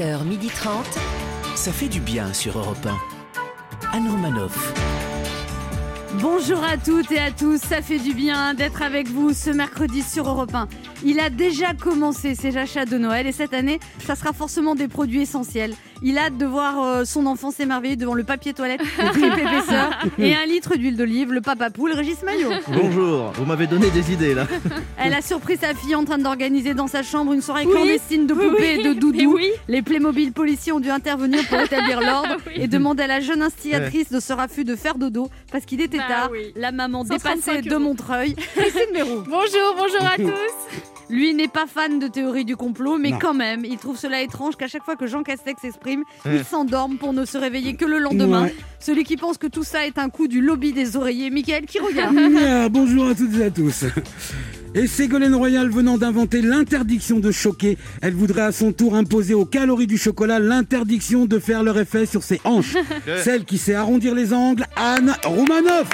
11h30. Ça fait du bien sur Europe 1. Anne Romanoff. Bonjour à toutes et à tous, ça fait du bien d'être avec vous ce mercredi sur Europe 1. Il a déjà commencé ses achats de Noël et cette année, ça sera forcément des produits essentiels. Il a hâte de voir euh, son enfant s'émerveiller devant le papier toilette, le triple épaisseur et un litre d'huile d'olive, le papa poule Régis Maillot. Bonjour, vous m'avez donné des idées là. Elle a surpris sa fille en train d'organiser dans sa chambre une soirée clandestine de poupées et de doudous. Les Playmobil policiers ont dû intervenir pour établir l'ordre et demander à la jeune instigatrice de ce raffut de faire dodo parce qu'il était Bah tard. oui. La maman 135 dépassée de. Montreuil. Christine. Bonjour, bonjour à tous. Lui n'est pas fan de théorie du complot, mais quand même, il trouve cela étrange qu'à chaque fois que Jean Castex s'exprime, il s'endorme pour ne se réveiller que le lendemain. Ouais. Celui qui pense que tout ça est un coup du lobby des oreillers, Michael qui regarde. Ah, bonjour à toutes et à tous. Et Ségolène Royal venant d'inventer l'interdiction de choquer, elle voudrait à son tour imposer aux calories du chocolat l'interdiction de faire leur effet sur ses hanches. Celle qui sait arrondir les angles, Anne Roumanoff.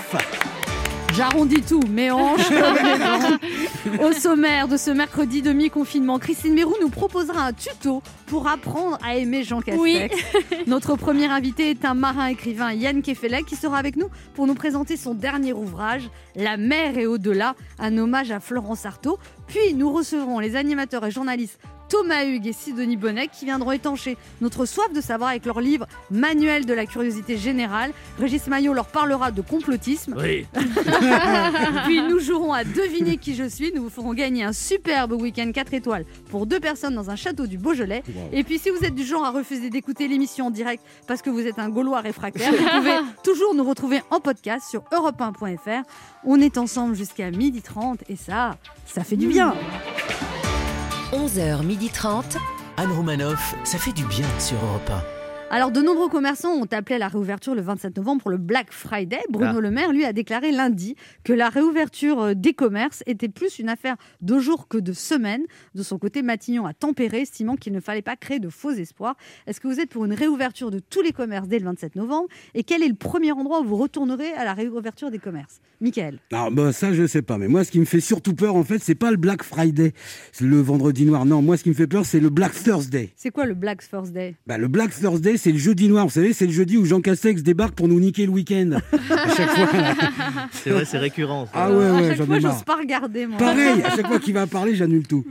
J'arrondis tout, mes hanches comme. Au sommaire de ce mercredi demi-confinement, Christine Mérou nous proposera un tuto pour apprendre à aimer Jean Castex. Oui. Notre premier invité est un marin écrivain, Yann Kefelec, qui sera avec nous pour nous présenter son dernier ouvrage, La mer et au-delà, un hommage à Florence Artaud. Puis nous recevrons les animateurs et journalistes Thomas Hugues et Sidonie Bonnet qui viendront étancher notre soif de savoir avec leur livre Manuel de la curiosité générale. Régis Maillot leur parlera de complotisme. Oui. Puis nous jouerons à deviner qui je suis. Nous vous ferons gagner un superbe week-end 4 étoiles pour deux personnes dans un château du Beaujolais. Et puis si vous êtes du genre à refuser d'écouter l'émission en direct parce que vous êtes un Gaulois réfractaire, vous pouvez toujours nous retrouver en podcast sur europe1.fr. On est ensemble jusqu'à 12h30 et ça, ça fait du bien. 11h30. Anne Romanoff. Ça fait du bien sur Europe Alors, de nombreux commerçants ont appelé à la réouverture le 27 novembre pour le Black Friday. Bruno Le Maire, lui, a déclaré lundi que la réouverture euh, des commerces était plus une affaire de jours que de semaines. De son côté, Matignon a tempéré, estimant qu'il ne fallait pas créer de faux espoirs. Est-ce que vous êtes pour une réouverture de tous les commerces dès le 27 novembre? Et quel est le premier endroit où vous retournerez à la réouverture des commerces? Michael Non, bah ça je sais pas, mais moi ce qui me fait surtout peur en fait, c'est pas le Black Friday, c'est le vendredi noir. Non, moi ce qui me fait peur, c'est le Black Thursday. c'est quoi le Black Thursday? Bah, le Black Thursday, c'est le jeudi noir. Vous savez, c'est le jeudi où Jean Castex débarque pour nous niquer le week-end. À chaque fois. C'est vrai, c'est récurrent. ça. Ah ouais, À ouais, chaque j'en fois, ai marre. pas regarder, moi. Pareil, à chaque fois qu'il va parler, j'annule tout.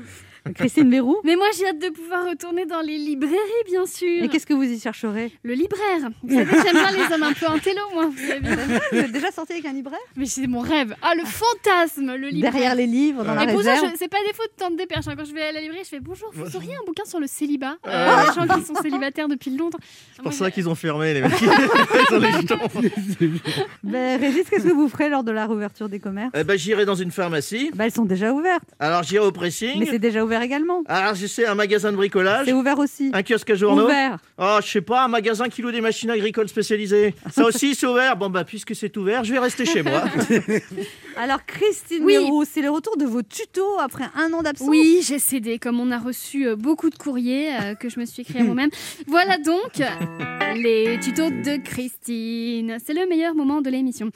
Christine Bérou Mais moi, j'ai hâte de pouvoir retourner dans les librairies, bien sûr. Et qu'est-ce que vous y chercherez? Le libraire. Vous savez, j'aime bien les hommes un peu intello, moi. Vous savez. Vous êtes déjà sorti avec un libraire? Mais c'est mon rêve. Ah, le fantasme, le libraire. Derrière les livres, dans la Et pour ça, réserve c'est pas défaut de tente des perches. hein. Quand je vais à la librairie, je fais bonjour, vous auriez un bouquin sur le célibat Euh, Les gens qui sont célibataires depuis longtemps. C'est pour ça qu'ils ont fermé les mecs. Ils ont les jetons. Ben, Régis, qu'est-ce que vous ferez lors de la réouverture des commerces? Eh ben, j'irai dans une pharmacie. bah, Elles sont déjà ouvertes, Alors j'irai au mais pressing. c'est déjà ouvert également. Alors je sais un magasin de bricolage. C'est ouvert aussi. Un kiosque à journaux. Ouvert. Oh, je sais pas, un magasin qui loue des machines agricoles spécialisées. Ça aussi, c'est ouvert. Bon, bah, puisque c'est ouvert, je vais rester chez moi. Alors, Christine Oui. C'est le retour de vos tutos après un an d'absence. Oui, j'ai cédé, comme on a reçu euh, beaucoup de courriers euh, que je me suis écrit à moi-même. Voilà donc euh, les tutos de Christine. C'est le meilleur moment de l'émission.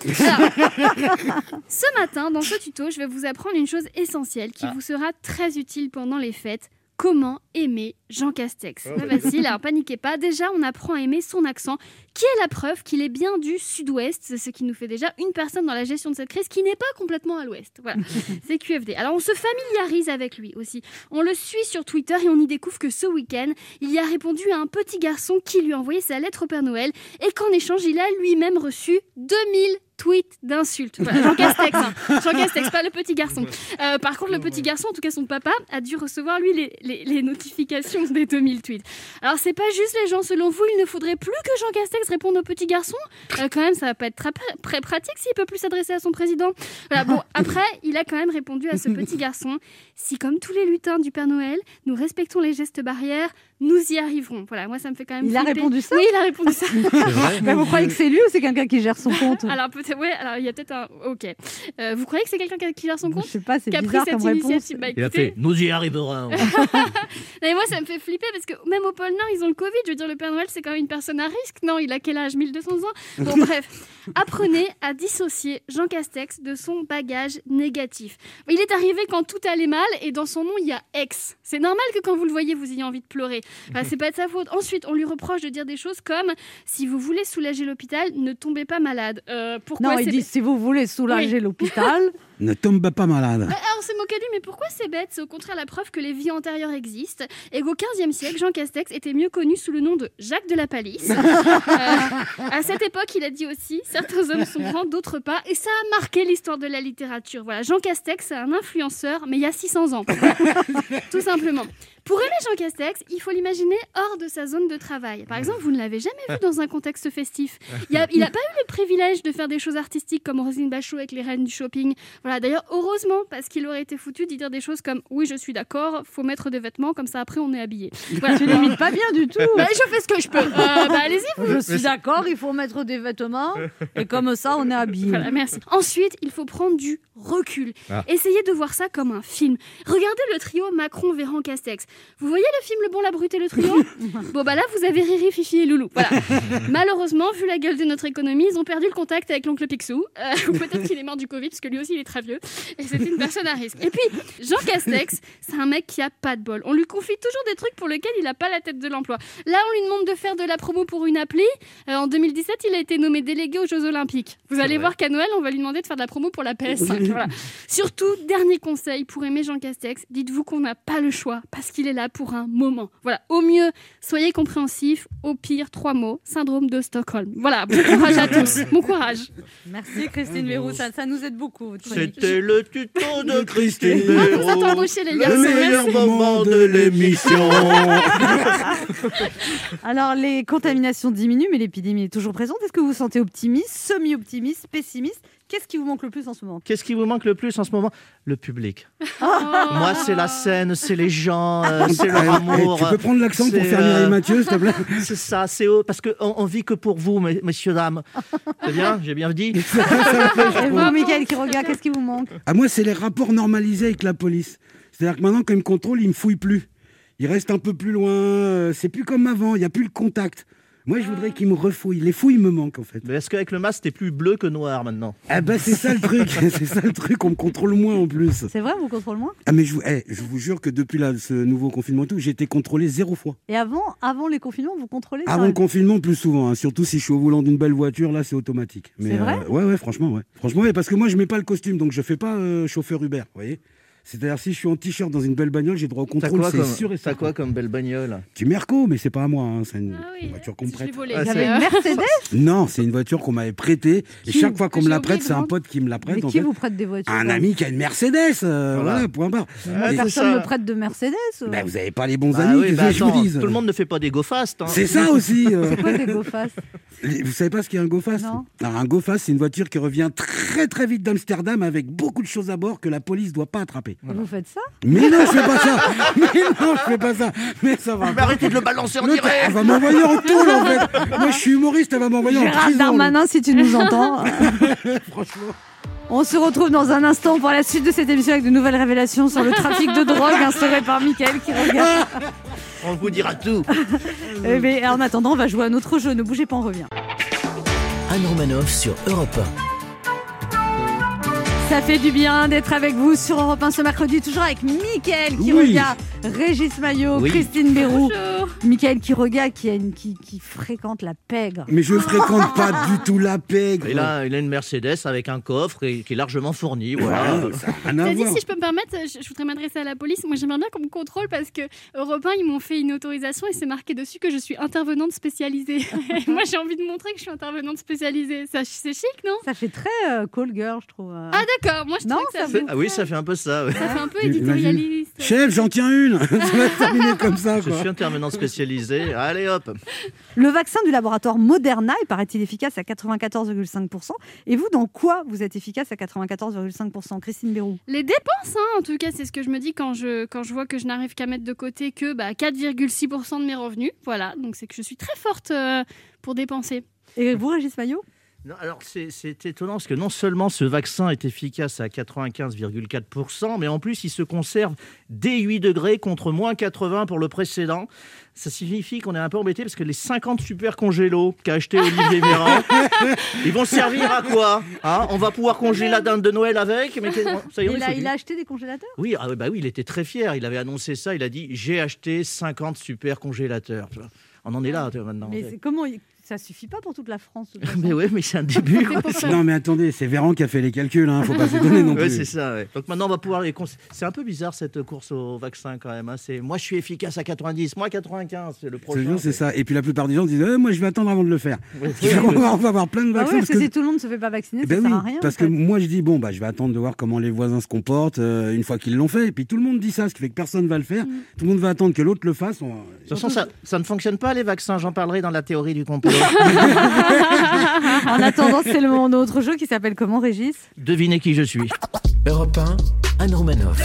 Ce matin, dans ce tuto, je vais vous apprendre une chose essentielle qui vous sera très utile pendant les fêtes. Comment aimer Jean Castex Pas facile, alors paniquez pas. Déjà, on apprend à aimer son accent, qui est la preuve qu'il est bien du sud-ouest, c'est ce qui nous fait déjà une personne dans la gestion de cette crise qui n'est pas complètement à l'ouest. Voilà, c'est QFD. Alors, on se familiarise avec lui aussi. On le suit sur Twitter et on y découvre que ce week-end, il y a répondu à un petit garçon qui lui a envoyé sa lettre au Père Noël et qu'en échange, il a lui-même reçu 2000 tweets d'insultes. Jean Castex, hein. Jean Castex, pas le petit garçon. Euh, par contre, le petit garçon, en tout cas son papa, a dû recevoir lui les, les- les notifications des 2000 tweets. Alors, c'est pas juste les gens, selon vous, il ne faudrait plus que Jean Castex réponde au petit garçon? Euh, Quand même, ça va pas être très, très pratique s'il peut plus s'adresser à son président. Voilà, bon, après, il a quand même répondu à ce petit garçon si, comme tous les lutins du Père Noël, nous respectons les gestes barrières, nous y arriverons. Voilà, moi, ça me fait quand même. Il a répondu ça Oui, il a répondu ça. Ben, vous croyez que c'est lui ou c'est quelqu'un qui gère son compte? Alors peut-être, ouais, alors il y a peut-être un. Ok. Euh, vous croyez que c'est quelqu'un qui gère son Je compte? sais pas, c'est qui a pris bizarre cette comme réponse. initiative Bah, Il a fait Nous y arriverons. mais moi ça me fait flipper parce que même au pôle Nord ils ont le Covid. Je veux dire, le Père Noël c'est quand même une personne à risque. Non, il a quel âge? 1200 ans Bon, bref. Apprenez à dissocier Jean Castex de son bagage négatif. Il est arrivé quand tout allait mal et dans son nom il y a ex. C'est normal que quand vous le voyez vous ayez envie de pleurer. Enfin, c'est pas de sa faute. Ensuite, on lui reproche de dire des choses comme si vous voulez soulager l'hôpital, ne tombez pas malade. Euh, pourquoi Non, il c'est dit si vous voulez soulager l'hôpital. Ne tombe pas malade. bah, alors, on s'est moqué de lui, mais pourquoi c'est bête? C'est au contraire la preuve que les vies antérieures existent et qu'au XVe siècle, Jean Castex était mieux connu sous le nom de Jacques de la Palisse. Euh, à cette époque, il a dit aussi certains hommes sont grands, d'autres pas, et ça a marqué l'histoire de la littérature. Voilà, Jean Castex, c'est un influenceur, mais il y a 600 ans. Tout simplement. Pour aimer Jean Castex, il faut l'imaginer hors de sa zone de travail. Par exemple, vous ne l'avez jamais vu dans un contexte festif. Il n'a pas eu le privilège de faire des choses artistiques comme Roselyne Bachot avec les reines du shopping. Voilà, d'ailleurs, heureusement, parce qu'il aurait été foutu d'y dire des choses comme Oui, je suis d'accord, faut mettre des vêtements, comme ça après on est habillé. Voilà. Tu l'imites pas bien du tout. Bah, je fais ce que je peux. Euh, bah, allez-y, vous. Je suis d'accord, il faut mettre des vêtements et comme ça on est habillé. Voilà, merci. Ensuite, il faut prendre du recul. Ah. Essayez de voir ça comme un film. Regardez le trio Macron-Véran-Castex. Vous voyez le film Le Bon, la Brute et le Trio Bon, bah là, vous avez Riri, Fifi et Loulou. Voilà. Malheureusement, vu la gueule de notre économie, ils ont perdu le contact avec l'oncle Picsou. Euh, ou peut-être qu'il est mort du Covid, parce que lui aussi, il est très vieux. Et c'était une personne à risque. Et puis, Jean Castex, c'est un mec qui a pas de bol. On lui confie toujours des trucs pour lesquels il a pas la tête de l'emploi. Là, on lui demande de faire de la promo pour une appli. Euh, en 2017, il a été nommé délégué aux Jeux Olympiques. Vous allez vrai. voir qu'à Noël, on va lui demander de faire de la promo pour la PS5. Voilà. Surtout, dernier conseil pour aimer Jean Castex, dites-vous qu'on n'a pas le choix parce qu'il est là pour un moment. Voilà, au mieux, soyez compréhensifs. Au pire, trois mots syndrome de Stockholm. Voilà, bon courage à tous. Bon courage. Merci Christine Verrou, ça, ça nous aide beaucoup. C'était le tuto de Christine Ah, Béraud. embauchés, les Le garçons. meilleur Merci. moment de l'émission. Alors les contaminations diminuent, mais l'épidémie est toujours présente. Est-ce que vous vous sentez optimiste, semi-optimiste, pessimiste? Qu'est-ce qui vous manque le plus en ce moment? Qu'est-ce qui vous manque le plus en ce moment? Le public. Oh. Moi, c'est la scène, c'est les gens, euh, c'est leur Eh, amour. tu peux prendre l'accent pour faire euh, Mireille Mathieu, s'il te plaît? C'est ça, c'est eux, parce qu'on on vit que pour vous, mes- messieurs, dames. C'est bien, j'ai bien dit. Et vous, Mickaël qui regarde, qu'est-ce qui vous manque? Ah, moi, c'est les rapports normalisés avec la police. C'est-à-dire que maintenant, quand ils me contrôlent, ils me fouillent plus. Ils restent un peu plus loin. euh, C'est plus comme avant. Il n'y a plus le contact. Moi, je voudrais qu'ils me refouillent. Les fouilles me manquent, en fait. Mais est-ce qu'avec le masque, t'es plus bleu que noir maintenant? Ah ben, c'est ça le truc. c'est ça le truc. On me contrôle moins, en plus. C'est vrai, on vous contrôle moins? Ah, mais je vous, eh, je vous jure que depuis là, ce nouveau confinement et tout, j'ai été contrôlé zéro fois. Et avant, avant les confinements, vous contrôlez ça? Avant le confinement, plus souvent. hein. Surtout si je suis au volant d'une belle voiture, là, c'est automatique. Mais, C'est vrai? euh, Ouais, ouais, franchement, ouais. Franchement, ouais, parce que moi, je mets pas le costume, donc je fais pas euh, chauffeur Uber, vous voyez? C'est-à-dire, si je suis en t-shirt dans une belle bagnole, j'ai droit au contrôle, c'est comme, sûr et t'as quoi comme belle bagnole Du Merco, mais c'est pas à moi, hein, c'est une, Ah oui, une voiture qu'on prête. Ah, Vous c'est- avez une Mercedes Non, c'est une voiture qu'on m'avait prêtée. Et chaque fois qu'on me la prête, c'est un pote qui me la prête. Mais en qui fait. vous prête des voitures Un ami qui a une Mercedes, euh, Voilà. voilà. point barre. Moi, Personne ne prête de Mercedes. euh. Ben, vous avez pas les bons Bah amis, oui, bah que je vous attends, dise Tout le monde ne fait pas des go fast. hein. C'est ça aussi. euh. C'est quoi des go fast Les- Vous savez pas ce qu'est un GoFast Non. Alors un GoFast, c'est une voiture qui revient très très vite d'Amsterdam avec beaucoup de choses à bord que la police doit pas attraper. Vous faites ça? Mais non, je fais pas ça. Mais non, je fais pas ça. Mais ça va. Mais arrêtez de le balancer en direct elle va m'envoyer en tôle en fait. Moi, je suis humoriste, elle va m'envoyer en Gérard prison. Darmanin, si tu nous entends. Franchement. On se retrouve dans un instant pour la suite de cette émission avec de nouvelles révélations sur le trafic de drogue instauré par Mickaël qui regarde. On vous dira tout. Eh ben, en attendant, on va jouer à un autre jeu. Ne bougez pas, on revient. Anne Romanoff sur Europe Ça fait du bien d'être avec vous sur Europe 1 ce mercredi, toujours avec Mickaël qui Oui. Régis Maillot, Oui. Christine Béroux, Bonjour. Mickaël qui regarde, qui, a une- qui, qui fréquente la pègre. Mais je fréquente pas du tout la pègre. Il a, il a une Mercedes avec un coffre et, qui est largement fourni. Voilà. Voilà, ça a rien à C'est-à-dire, voir. si je peux me permettre, je, je voudrais m'adresser à la police. Moi, j'aimerais bien qu'on me contrôle parce que Europe 1, ils m'ont fait une autorisation et c'est marqué dessus que je suis intervenante spécialisée. Et moi, j'ai envie de montrer que je suis intervenante spécialisée. Ça, c'est chic, non? Ça fait très euh, call girl, je trouve. euh. Ah, d'accord. Moi, je Non, trouve que ça, ça fait, Ah oui, ça fait un peu ça. ouais. ça fait un peu éditorialiste. Chef, j'en tiens une. ça va se terminer comme ça. Je suis intervenant spécialisé. Allez hop. Le vaccin du laboratoire Moderna il paraît-il efficace à 94,5%. Et vous, dans quoi vous êtes efficace à 94,5% Christine Béroux? Les dépenses, hein, en tout cas, c'est ce que je me dis quand je, quand je vois que je n'arrive qu'à mettre de côté que bah, 4,6% de mes revenus. Voilà, donc c'est que je suis très forte euh, pour dépenser. Et vous, Régis Maillot? Non, alors c'est étonnant parce que non seulement ce vaccin est efficace à 95,4%, mais en plus il se conserve dès 8 degrés contre moins 80 pour le précédent. Ça signifie qu'on est un peu embêté parce que les 50 super congélos qu'a acheté Olivier Véran, ils vont servir à quoi Hein? On va pouvoir congeler la dinde de Noël avec mais ça y est, on Il a, il acheté des congélateurs? Oui, ah, bah oui, il était très fier. Il avait annoncé ça. Il a dit J'ai acheté 50 super congélateurs. On en est là maintenant. Mais comment ça suffit pas pour toute la France toute. Mais ouais, mais c'est un début. Non, mais attendez, c'est Véran qui a fait les calculs, hein, faut pas s'étonner non plus. c'est ça. ouais. Donc maintenant, on va pouvoir les. cons- C'est un peu bizarre cette course au vaccin quand même. hein. C'est moi, je suis efficace à 90, moi 95, c'est le prochain. c'est ça. Et puis la plupart des gens disent euh, Moi, je vais attendre avant de le faire. On, va, on va avoir plein de Bah vaccins. oui, parce parce que que- si tout le monde ne se fait pas vacciner, Eh ça ben sert oui, à rien. parce en que moi je dis bon bah je vais attendre de voir comment les voisins se comportent euh, une fois qu'ils l'ont fait et puis tout le monde dit ça ce qui fait que personne va le faire Mm. tout le monde va attendre que l'autre le fasse on- De toute façon, ça, ça ne fonctionne pas les vaccins. J'en parlerai dans la théorie du complot. En attendant, c'est le moment d'autre jeu qui s'appelle comment, Régis? Devinez qui je suis. Europe 1, Anne Romanoff.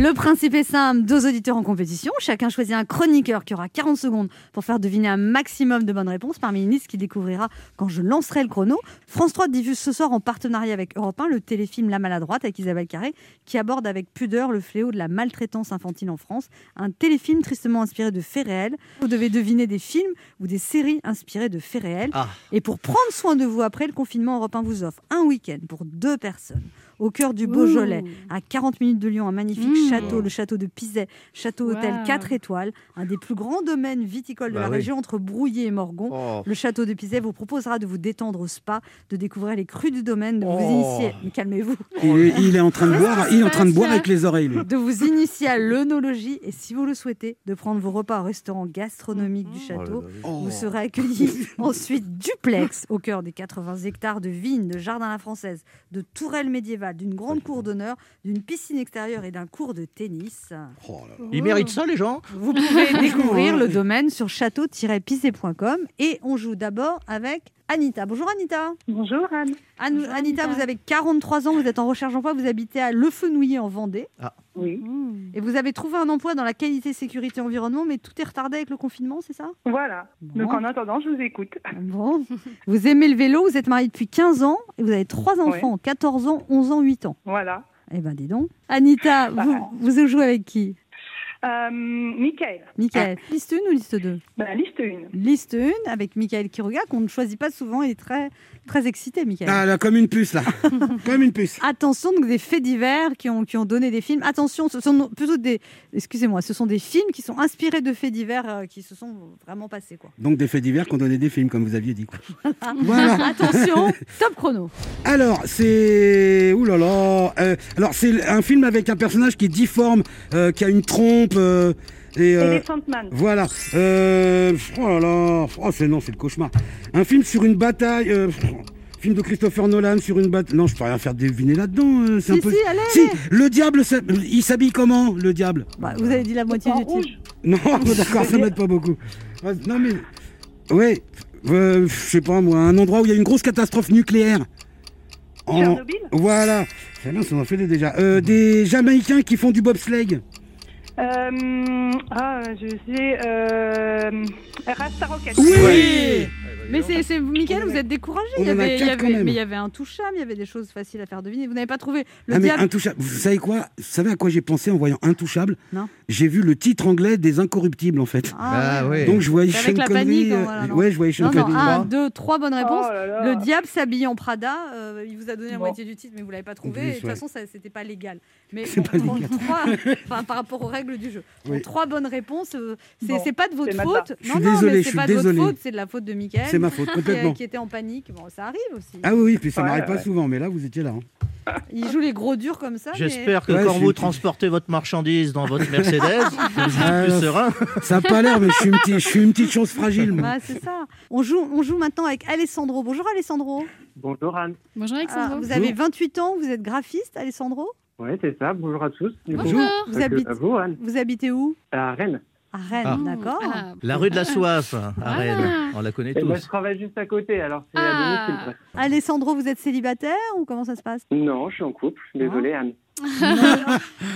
Le principe est simple, deux auditeurs en compétition. Chacun choisit un chroniqueur qui aura 40 secondes pour faire deviner un maximum de bonnes réponses parmi une liste qu'il découvrira quand je lancerai le chrono. France 3 diffuse ce soir en partenariat avec Europe 1 le téléfilm La Maladroite avec Isabelle Carré qui aborde avec pudeur le fléau de la maltraitance infantile en France. Un téléfilm tristement inspiré de faits réels. Vous devez deviner des films ou des séries inspirées de faits réels. Ah. Et pour prendre soin de vous après le confinement, Europe 1 vous offre un week-end pour deux personnes au cœur du Beaujolais, à 40 minutes de Lyon, un magnifique Mmh. château, le château de Pizet, château hôtel Waouh. 4 étoiles, un des plus grands domaines viticoles de Bah la oui. région entre Brouillé et Morgon. Oh. Le château de Pizet vous proposera de vous détendre au spa, de découvrir les crus du domaine, de vous Oh. initier. Mais Calmez-vous. il, est, il est en train de boire il est en train de boire avec les oreilles lui. De vous initier à l'œnologie et, si vous le souhaitez, de prendre vos repas au restaurant gastronomique du château. Oh. Vous serez accueilli ensuite duplex au cœur des 80 hectares de vignes, de jardins à la française, de tourelles médiévales, d'une grande cour d'honneur, d'une piscine extérieure et d'un cours de tennis. Oh là là. Ils méritent ça, les gens Vous pouvez découvrir le domaine sur château-pisé.com et on joue d'abord avec Anita. Bonjour Anita. Bonjour Anne. Anne- Bonjour, Anita, Anita. vous avez 43 ans, vous êtes en recherche d'emploi, vous habitez à Le Fenouillet en Vendée Oui, et vous avez trouvé un emploi dans la qualité, sécurité, environnement, mais tout est retardé avec le confinement, c'est ça? Voilà. Bon. Donc en attendant, je vous écoute. Bon. Vous aimez le vélo, vous êtes marié depuis 15 ans et vous avez trois enfants, 14 ans, 11 ans, 8 ans. Voilà. Eh ben dis donc. Anita, Bah. vous, vous jouez avec qui? Euh, Michael, Michael. Liste 1 ou liste 2 bah, liste 1. Liste 1 avec Michael Quiroga qu'on ne choisit pas souvent, il est très, très excité Michael. Ah là comme une puce là comme une puce Attention, donc des faits divers qui ont, qui ont donné des films. Attention, ce sont plutôt des, excusez-moi, ce sont des films qui sont inspirés de faits divers euh, qui se sont vraiment passés. Quoi. donc des faits divers qu'on donnait des films comme vous aviez dit quoi. voilà Attention, top chrono. alors c'est ouh là là euh, alors c'est un film avec un personnage qui est difforme euh, qui a une trompe euh, et euh, Elephant Man. Voilà. Euh, oh là là. Oh, c'est non, c'est le cauchemar. Un film sur une bataille. euh, film de Christopher Nolan sur une bataille. Non, je peux rien faire deviner là-dedans. euh, c'est Si, un peu. si, allez, Si, allez. le diable, il s'habille comment, le diable? Bah, vous avez dit la moitié du titre. Non, d'accord, ça m'aide pas beaucoup. Ouais, Non mais, ouais, euh, je sais pas moi, un endroit où il y a une grosse catastrophe nucléaire. En-. Voilà. C'est bien, ça en fait des déjà. Euh, des Jamaïcains qui font du bobsleigh. Euh, ah, je sais. Euh, Rasta Rocket. Oui. Mais c'est, c'est Mickaël, vous êtes découragé. On Il y avait, il y mais il y avait un touchable, il y avait des choses faciles à faire deviner. Vous n'avez pas trouvé le ah mais diable. intouchable. Vous savez quoi? Vous savez à quoi j'ai pensé en voyant Intouchable? Non. J'ai vu le titre anglais des Incorruptibles en fait. Ah, ouais. ouais. Donc je voyais Sean avec la Connery. panique, euh, ouais, je voyais Sean Non, non, Connery. un, deux, trois bonnes réponses. Oh là là. Le diable s'habille en Prada. euh, il vous a donné la moitié du titre, mais vous l'avez pas trouvé. Plus, de toute ouais. façon, ça, c'était pas légal. Mais C'est bon, pas légal. trois, enfin, par rapport aux règles du jeu. Oui. trois bonnes réponses, euh, c'est, Bon, pas de votre faute. Non, non, désolé, mais je c'est suis pas de désolé. votre faute, c'est de la faute de Mickaël. C'est ma faute qui, complètement. qui était en panique. Bon, ça arrive aussi. Ah oui, oui, puis ça Ouais, m'arrive pas souvent, mais là vous étiez là. hein. Il joue les gros durs comme ça. mais- J'espère que Ouais, quand vous transportez votre marchandise dans votre Mercedes, vous êtes Ah, plus serein. Ça a pas l'air, mais je suis une petite, je suis une petite chose fragile. Bah, c'est ça. On joue, on joue maintenant avec Alessandro. Bonjour Alessandro. Bonjour Anne. Bonjour Ah, Alexandre. vous avez 28 ans, vous êtes graphiste Alessandro? Oui, c'est ça. Bonjour à tous. Du coup, Bonjour. Vous, vous, Anne. vous habitez où? À Rennes. À Rennes, Ah. d'accord. Ah, La rue de la soif à Ah. Rennes, on la connaît Et ben, je tous. travaille juste à côté, alors c'est Ah. à domicile. presque. Alessandro, vous êtes célibataire ou comment ça se passe? Non, je suis en couple. Désolé, Anne.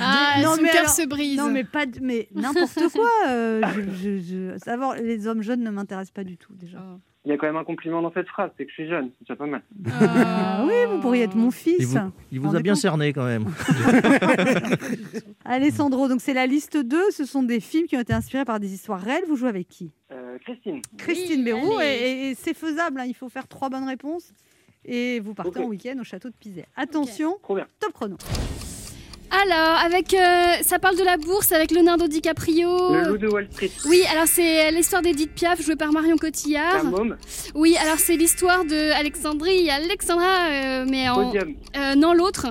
Ah, Non, son mais cœur alors- se brise. Non, mais pas, de- mais n'importe quoi. euh, je, je- je- savoir les hommes jeunes ne m'intéressent pas du tout déjà. Oh. Il y a quand même un compliment dans cette phrase, c'est que je suis jeune, c'est déjà pas mal. Ah oui, vous pourriez être mon fils. Il vous, il vous a bien compte cerné quand même. Alessandro, donc c'est la liste 2. Ce sont des films qui ont été inspirés par des histoires réelles. Vous jouez avec qui? Euh, Christine, Christine Oui, Bérou. allez. Et, et- et c'est faisable, hein, il faut faire trois bonnes réponses. Et vous partez Ok. en week-end au château de Pizet. Attention, bien. top chrono. Alors, avec, euh, ça parle de la bourse avec Leonardo DiCaprio. Le loup de Wall Street, Oui, alors c'est l'histoire d'Edith Piaf jouée par Marion Cotillard. la môme, Oui, alors c'est l'histoire de Alexandrie, Alexandra, euh, mais en euh, non l'autre.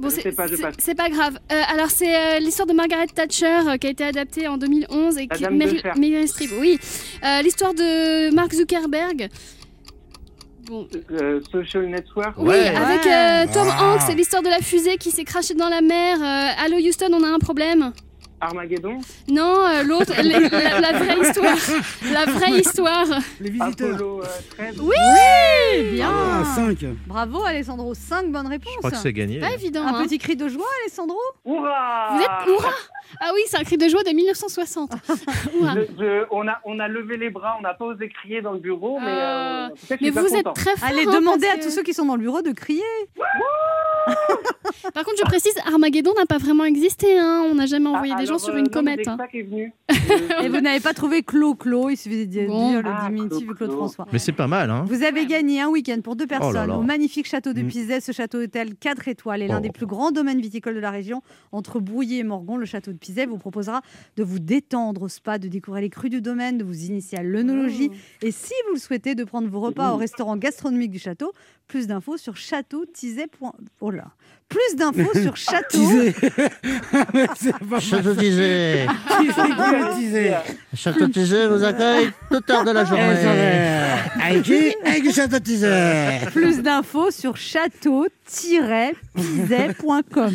Bon, pas, c'est- c'est pas grave. Alors c'est l'histoire de Margaret Thatcher qui a été adaptée en 2011 et qui Meryl Streep. Oui, l'histoire de Mark Zuckerberg. Bon. euh, Social Network, Oui, Ouais. avec euh, Tom Ah. Hanks, c'est l'histoire de la fusée qui s'est crachée dans la mer. Euh, Allô Houston, on a un problème. Armageddon, Non, euh, l'autre, la, la vraie histoire. La vraie histoire. Les visiteurs. Apollo euh, 13, Oui Eh bien Ah, 5. Bravo Alessandro, 5 bonnes réponses. Je crois que c'est gagné. Pas évident. Un hein. petit cri de joie, Alessandro Hurrah Vous êtes Hurrah Ah oui, c'est un cri de joie de 1960. Hurrah. Je- je- on, a, on a levé les bras, on n'a pas osé crier dans le bureau, mais, Ah. euh, Mais pas vous êtes content. très fort. Allez, hein, demandez à que- tous ceux qui sont dans le bureau de crier. Par contre, je précise, Armageddon n'a pas vraiment existé. Hein. On n'a jamais envoyé Ah, des gens sur euh, une non, comète. hein. est venu. Et vous n'avez pas trouvé Clo-Clo, il suffisait de Bon. dire le Ah, diminutif de. Claude François. Mais c'est pas mal, hein Vous avez gagné un week-end pour deux personnes là. au magnifique château de Mm. Pizet. Ce château hôtel 4 étoiles est l'un Oh. des plus grands domaines viticoles de la région. Entre Brouillé et Morgon, le château de Pizet vous proposera de vous détendre au spa, de découvrir les crus du domaine, de vous initier à l'œnologie. Et si vous le souhaitez, de prendre vos repas au restaurant gastronomique du château. Plus d'infos sur château-tizet. Oh là Plus d'infos sur château. Château teasé. Château Tizé vous accueille toute heure de la journée. Avec qui Avec du château teaser. Plus d'infos sur château-pizet.com.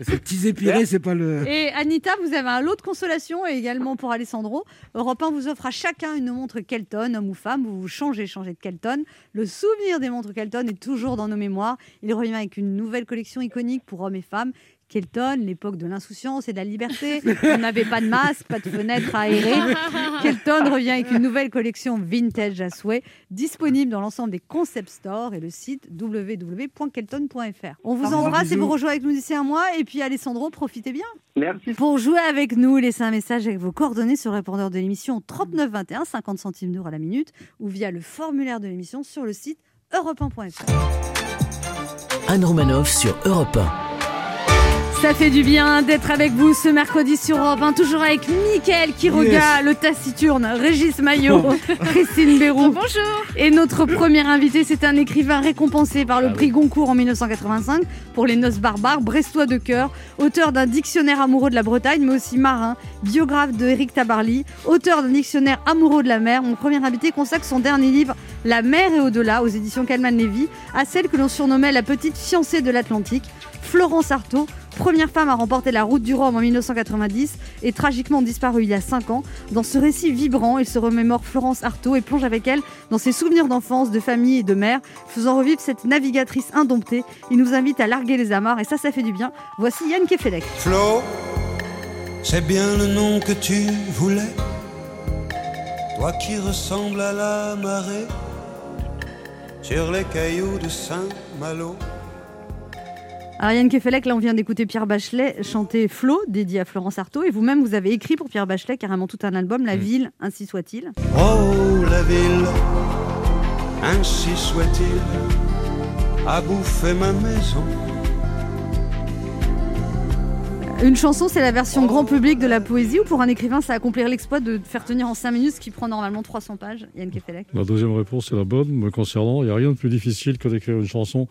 C'est teasé piré, c'est pas le. Et Anita, vous avez un lot de consolation et également pour Alessandro. Europe 1 vous offre à chacun une montre Kelton, homme ou femme. Vous vous changez, changez de Kelton. Le souvenir des montres Kelton est toujours dans nos mémoires. Il revient avec une nouvelle collection iconique pour hommes et femmes. Kelton, l'époque de l'insouciance et de la liberté. On n'avait pas de masque, pas de fenêtre à aérer. Kelton revient avec une nouvelle collection vintage à souhait, disponible dans l'ensemble des concept stores et le site www.kelton.fr. On vous embrasse et vous rejoignez avec nous d'ici un mois. Et puis Alessandro, profitez bien. Merci. Pour jouer avec nous, laissez un message avec vos coordonnées sur le répondeur de l'émission 39 21, 50 centimes d'euros à la minute, ou via le formulaire de l'émission sur le site europe1.fr. Anne Romanoff sur Europe 1. Ça fait du bien d'être avec vous ce mercredi sur Europe 1, toujours avec Mickaël Quiroga, le taciturne, Régis Maillot, Christine Bérou. Bonjour. Et notre premier invité, c'est un écrivain récompensé par le prix Goncourt en 1985 pour Les Noces barbares, brestois de cœur, auteur d'un dictionnaire amoureux de la Bretagne, mais aussi marin, biographe de Éric Tabarly, auteur d'un dictionnaire amoureux de la mer. Mon premier invité consacre son dernier livre, La mer et au-delà, aux éditions Calman Lévy, à celle que l'on surnommait la petite fiancée de l'Atlantique, Florence Artaud, première femme à remporter la route du Rhum en 1990 et tragiquement disparue il y a 5 ans. Dans ce récit vibrant, il se remémore Florence Artaud et plonge avec elle dans ses souvenirs d'enfance, de famille et de mère, faisant revivre cette navigatrice indomptée. Il nous invite à larguer les amarres et ça, ça fait du bien. Voici Yann Kefelec. Flo, c'est bien le nom que tu voulais. Toi qui ressembles à la marée sur les cailloux de Saint-Malo. Alors Yann Kefelec, là on vient d'écouter Pierre Bachelet chanter Flo, dédié à Florence Artaud, et vous-même vous avez écrit pour Pierre Bachelet carrément tout un album, La ville, ainsi soit-il. Oh, la ville, ainsi soit-il, a bouffé ma maison. Une chanson, c'est la version grand public de la poésie, ou pour un écrivain, c'est accomplir l'exploit de faire tenir en 5 minutes, ce qui prend normalement 300 pages, Yann Kefelec? La deuxième réponse est la bonne. Me concernant, il n'y a rien de plus difficile que d'écrire une chanson.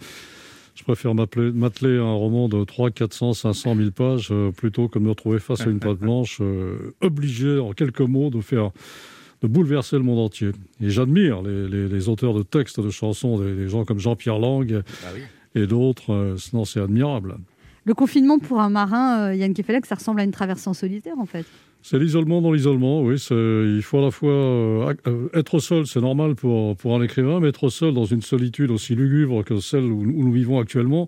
Je préfère m'atteler à un roman de 300, 400, 500 000 pages euh, plutôt que de me retrouver face à une page blanche, euh, obligé en quelques mots de faire de bouleverser le monde entier. Et j'admire les, les- les auteurs de textes, de chansons, des, des gens comme Jean-Pierre Lang et d'autres. euh, sinon, c'est admirable. Le confinement pour un marin, euh, Yann Kefelec, ça ressemble à une traversée en solitaire en fait. C'est l'isolement dans l'isolement, oui. Il faut à la fois euh, euh, être seul, c'est normal pour, pour un écrivain, mais être seul dans une solitude aussi lugubre que celle où nous vivons actuellement,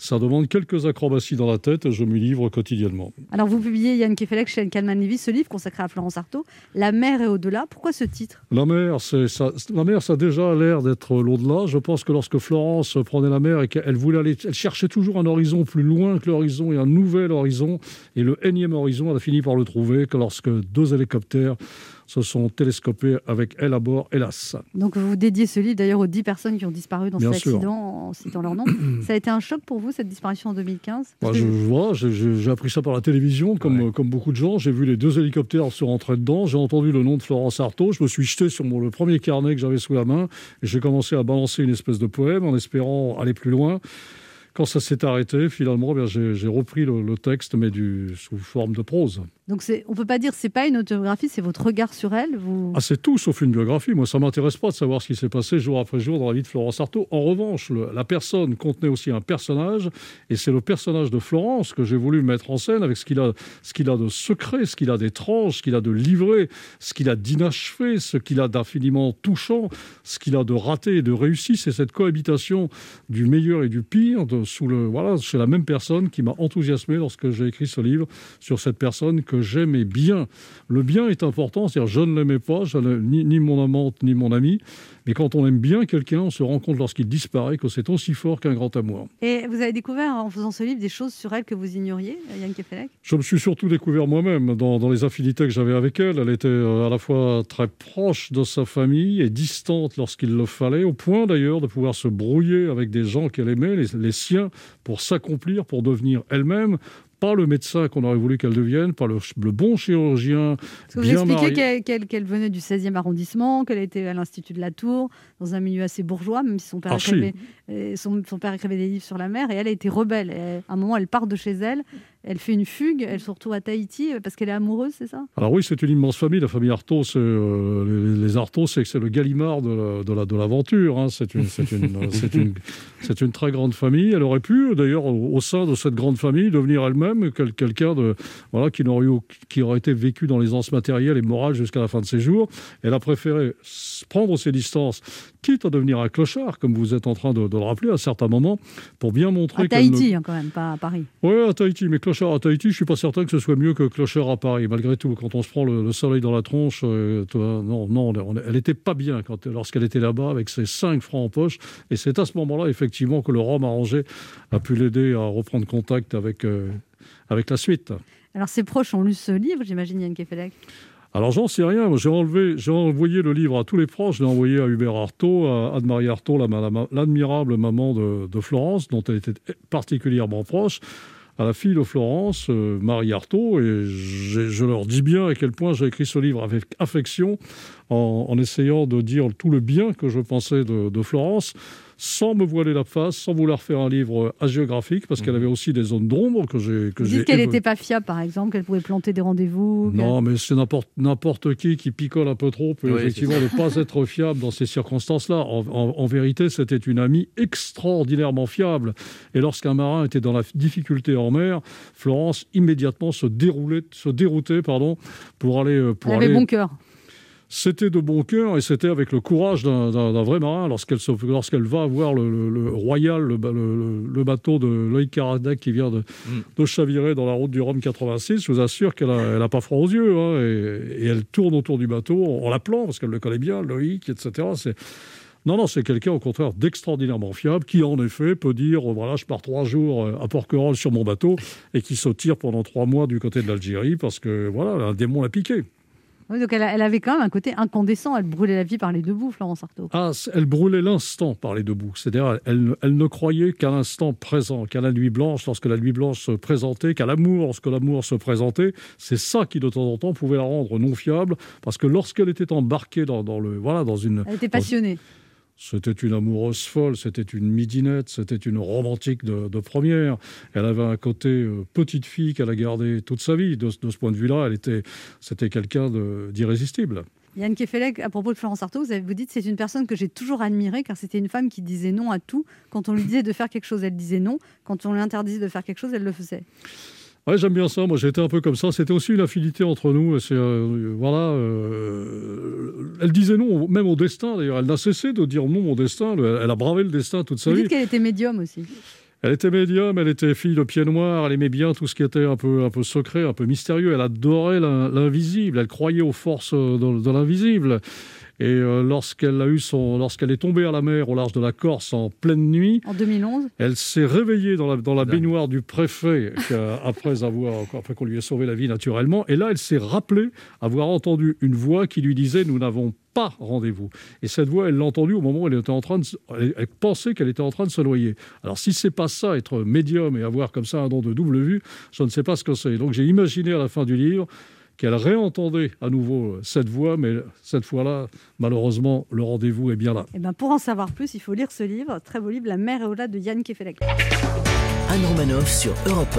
Ça demande quelques acrobaties dans la tête et je m'y livre quotidiennement. Alors, vous publiez Yann Kefelec chez Calman Levy ce livre consacré à Florence Artaud, La mer est au-delà. Pourquoi ce titre? La mer, c'est ça, la mer, ça a déjà l'air d'être l'au-delà. Je pense que lorsque Florence prenait la mer et qu'elle voulait aller, elle cherchait toujours un horizon plus loin que l'horizon et un nouvel horizon. Et le énième horizon, elle a fini par le trouver que lorsque deux hélicoptères se sont télescopés avec elle à bord, hélas. Donc, vous dédiez ce livre d'ailleurs aux 10 personnes qui ont disparu dans Bien cet sûr. accident en citant leur nom. ça a été un choc pour vous, cette disparition en 2015 Bah, je, voilà, j'ai- appris ça par la télévision, comme, comme beaucoup de gens. J'ai vu les deux hélicoptères se rentrer dedans. J'ai entendu le nom de Florence Artaud. Je me suis jeté sur mon, le premier carnet que j'avais sous la main et j'ai commencé à balancer une espèce de poème en espérant aller plus loin. Quand ça s'est arrêté, finalement, eh j'ai j'ai repris le, le texte, mais du, sous forme de prose. Donc, on peut pas dire c'est pas une autobiographie, c'est votre regard sur elle. Vous... Ah, c'est tout sauf une biographie. Moi, ça m'intéresse pas de savoir ce qui s'est passé jour après jour dans la vie de Florence Artaud. En revanche, la personne contenait aussi un personnage, et c'est le personnage de Florence que j'ai voulu mettre en scène avec ce qu'il a, ce a de secret, ce qu'il a d'étrange, ce qu'il a de livré, ce qu'il a d'inachevé, ce qu'il a d'infiniment touchant, ce qu'il a de raté et de réussi. C'est cette cohabitation du meilleur et du pire de- sous le, voilà, chez la même personne qui m'a enthousiasmé lorsque j'ai écrit ce livre sur cette personne que j'aimais bien. Le bien est important, c'est-à-dire je ne l'aimais pas, je ni, ni mon amante, ni mon ami, mais quand on aime bien quelqu'un, on se rend compte lorsqu'il disparaît que c'est aussi fort qu'un grand amour. Et vous avez découvert en faisant ce livre des choses sur elle que vous ignoriez, Yann Kefelec? Je me suis surtout découvert moi-même dans, dans les affinités que j'avais avec elle. Elle était euh, à la fois très proche de sa famille et distante lorsqu'il le fallait, au point d'ailleurs de pouvoir se brouiller avec des gens qu'elle aimait, les, les siens, pour s'accomplir, pour devenir elle-même. Pas le médecin qu'on aurait voulu qu'elle devienne, pas le, le bon chirurgien, Parce que vous expliquez qu'elle venait du 16e arrondissement, qu'elle était à l'Institut de la Tour, dans un milieu assez bourgeois, même si son père, écrivait, euh, son, son père écrivait des livres sur la mer, et elle a été rebelle. Et à un moment, elle part de chez elle, elle fait une fugue, elle se retrouve à Tahiti euh, parce qu'elle est amoureuse, c'est ça? Alors oui, c'est une immense famille. La famille Artaud, c'est, euh, les, les Artaud, c'est c'est le Gallimard de, la- de, la- de l'aventure. hein. C'est une, c'est une, c'est une, c'est une très grande famille. Elle aurait pu, d'ailleurs, au, au sein de cette grande famille, devenir elle-même quel- quelqu'un de voilà qui n'aurait eu- qui aurait été vécu dans l'aisance matérielle et morale jusqu'à la fin de ses jours. Elle a préféré prendre ses distances, quitte à devenir un clochard, comme vous êtes en train de, de le rappeler à certains moments, pour bien montrer À Tahiti, hein, quand même, pas à Paris. oui, à Tahiti, mais clochard à Tahiti, je suis pas certain que ce soit mieux que clochard à Paris, malgré tout. Quand on se prend le, le soleil dans la tronche, euh, toi, non, non, on- elle n'était pas bien quand, lorsqu'elle était là-bas avec ses 5 francs en poche. Et c'est à ce moment-là, effectivement, que le rhum arrangé a pu l'aider à reprendre contact avec, euh, avec la suite. Alors, ses proches ont lu ce livre, j'imagine, Yann Kefelec? Alors j'en sais rien, j'ai enlevé, j'ai envoyé le livre à tous les proches, je l'ai envoyé à Hubert Artaud, à Anne-Marie Artaud, l'admirable maman de, de Florence, dont elle était particulièrement proche, à la fille de Florence, euh, Marie Artaud, et je leur dis bien à quel point j'ai écrit ce livre avec affection, en, essayant de dire tout le bien que je pensais de Florence, sans me voiler la face, sans vouloir faire un livre hagiographique, parce qu'elle avait aussi des zones d'ombre que j'ai Vous dites qu'elle n'était pas fiable, par exemple, qu'elle pouvait planter des rendez-vous. non, mais c'est n'importe qui qui picole un peu trop peut Oui, effectivement ne pas être fiable dans ces circonstances-là. En, en- en vérité, c'était une amie extraordinairement fiable. Et lorsqu'un marin était dans la difficulté en mer, Florence immédiatement se déroulait, se déroutait, pardon, pour aller euh, pour Elle avait aller- bon cœur. C'était de bon cœur et c'était avec le courage d'un- vrai marin lorsqu'elle va voir le, le- le Royal, le, ba- le- le bateau de Loïc Caradag qui vient de, de chavirer dans la route du Rhum 86. Je vous assure qu'elle n'a pas froid aux yeux hein, et, et elle tourne autour du bateau en l'appelant parce qu'elle le connaît bien, Loïc, etc. Non, non, c'est quelqu'un au contraire d'extraordinairement fiable qui, en effet, peut dire euh, voilà, je pars trois jours euh, à Porquerolles sur mon bateau et qui se tire pendant trois mois du côté de l'Algérie parce que voilà, un démon l'a piqué. Oui, donc elle, avait quand même un côté incandescent. Elle brûlait la vie par les deux bouts, Florence Artaud. Ah, elle brûlait l'instant par les deux bouts. C'est-à-dire, elle, ne- elle ne croyait qu'à l'instant présent, qu'à la nuit blanche, lorsque la nuit blanche se présentait, qu'à l'amour, lorsque l'amour se présentait. C'est ça qui, de temps en temps, pouvait la rendre non fiable, parce que lorsqu'elle était embarquée dans, dans le, voilà, dans une, Elle était dans- passionnée. C'était une amoureuse folle, c'était une midinette, c'était une romantique de, première. Elle avait un côté euh, petite fille qu'elle a gardé toute sa vie. De, ce- point de vue-là, elle était, c'était quelqu'un d'irrésistible. Yann Kefelec, à propos de Florence Artaud, vous, vous dites c'est une personne que j'ai toujours admirée car c'était une femme qui disait non à tout. Quand on lui disait de faire quelque chose, elle disait non. Quand on lui interdisait de faire quelque chose, elle le faisait. Ouais, j'aime bien ça. Moi, j'étais un peu comme ça. C'était aussi une affinité entre nous. Et C'est euh, voilà. euh, elle disait non, même au destin. D'ailleurs, elle n'a cessé de dire non au destin. Elle, elle a bravé le destin toute sa Vous vie. dites qu'elle était médium aussi. Elle était médium, elle était fille de pied noir, elle aimait bien tout ce qui était un peu, un peu secret, un peu mystérieux. Elle adorait l'in- l'invisible, elle croyait aux forces euh, de, de l'invisible. Et euh, lorsqu'elle a eu son, lorsqu'elle est tombée à la mer au large de la Corse en pleine nuit, En 2011 elle s'est réveillée dans la, dans la baignoire du préfet après avoir après qu'on lui ait sauvé la vie naturellement. Et là, elle s'est rappelée avoir entendu une voix qui lui disait nous n'avons pas rendez-vous. Et cette voix, elle l'a entendue au moment où elle était en train de, elle pensait qu'elle était en train de se noyer. Alors si c'est pas ça, être médium et avoir comme ça un don de double vue, je ne sais pas ce que c'est. Donc j'ai imaginé à la fin du livre qu'elle réentendait à nouveau euh, cette voix, mais cette fois-là, malheureusement, le rendez-vous est bien là. Eh ben, pour en savoir plus, il faut lire ce livre, très beau livre, La mer est au-delà de Yann Kefelec. Anne Romanoff sur Europe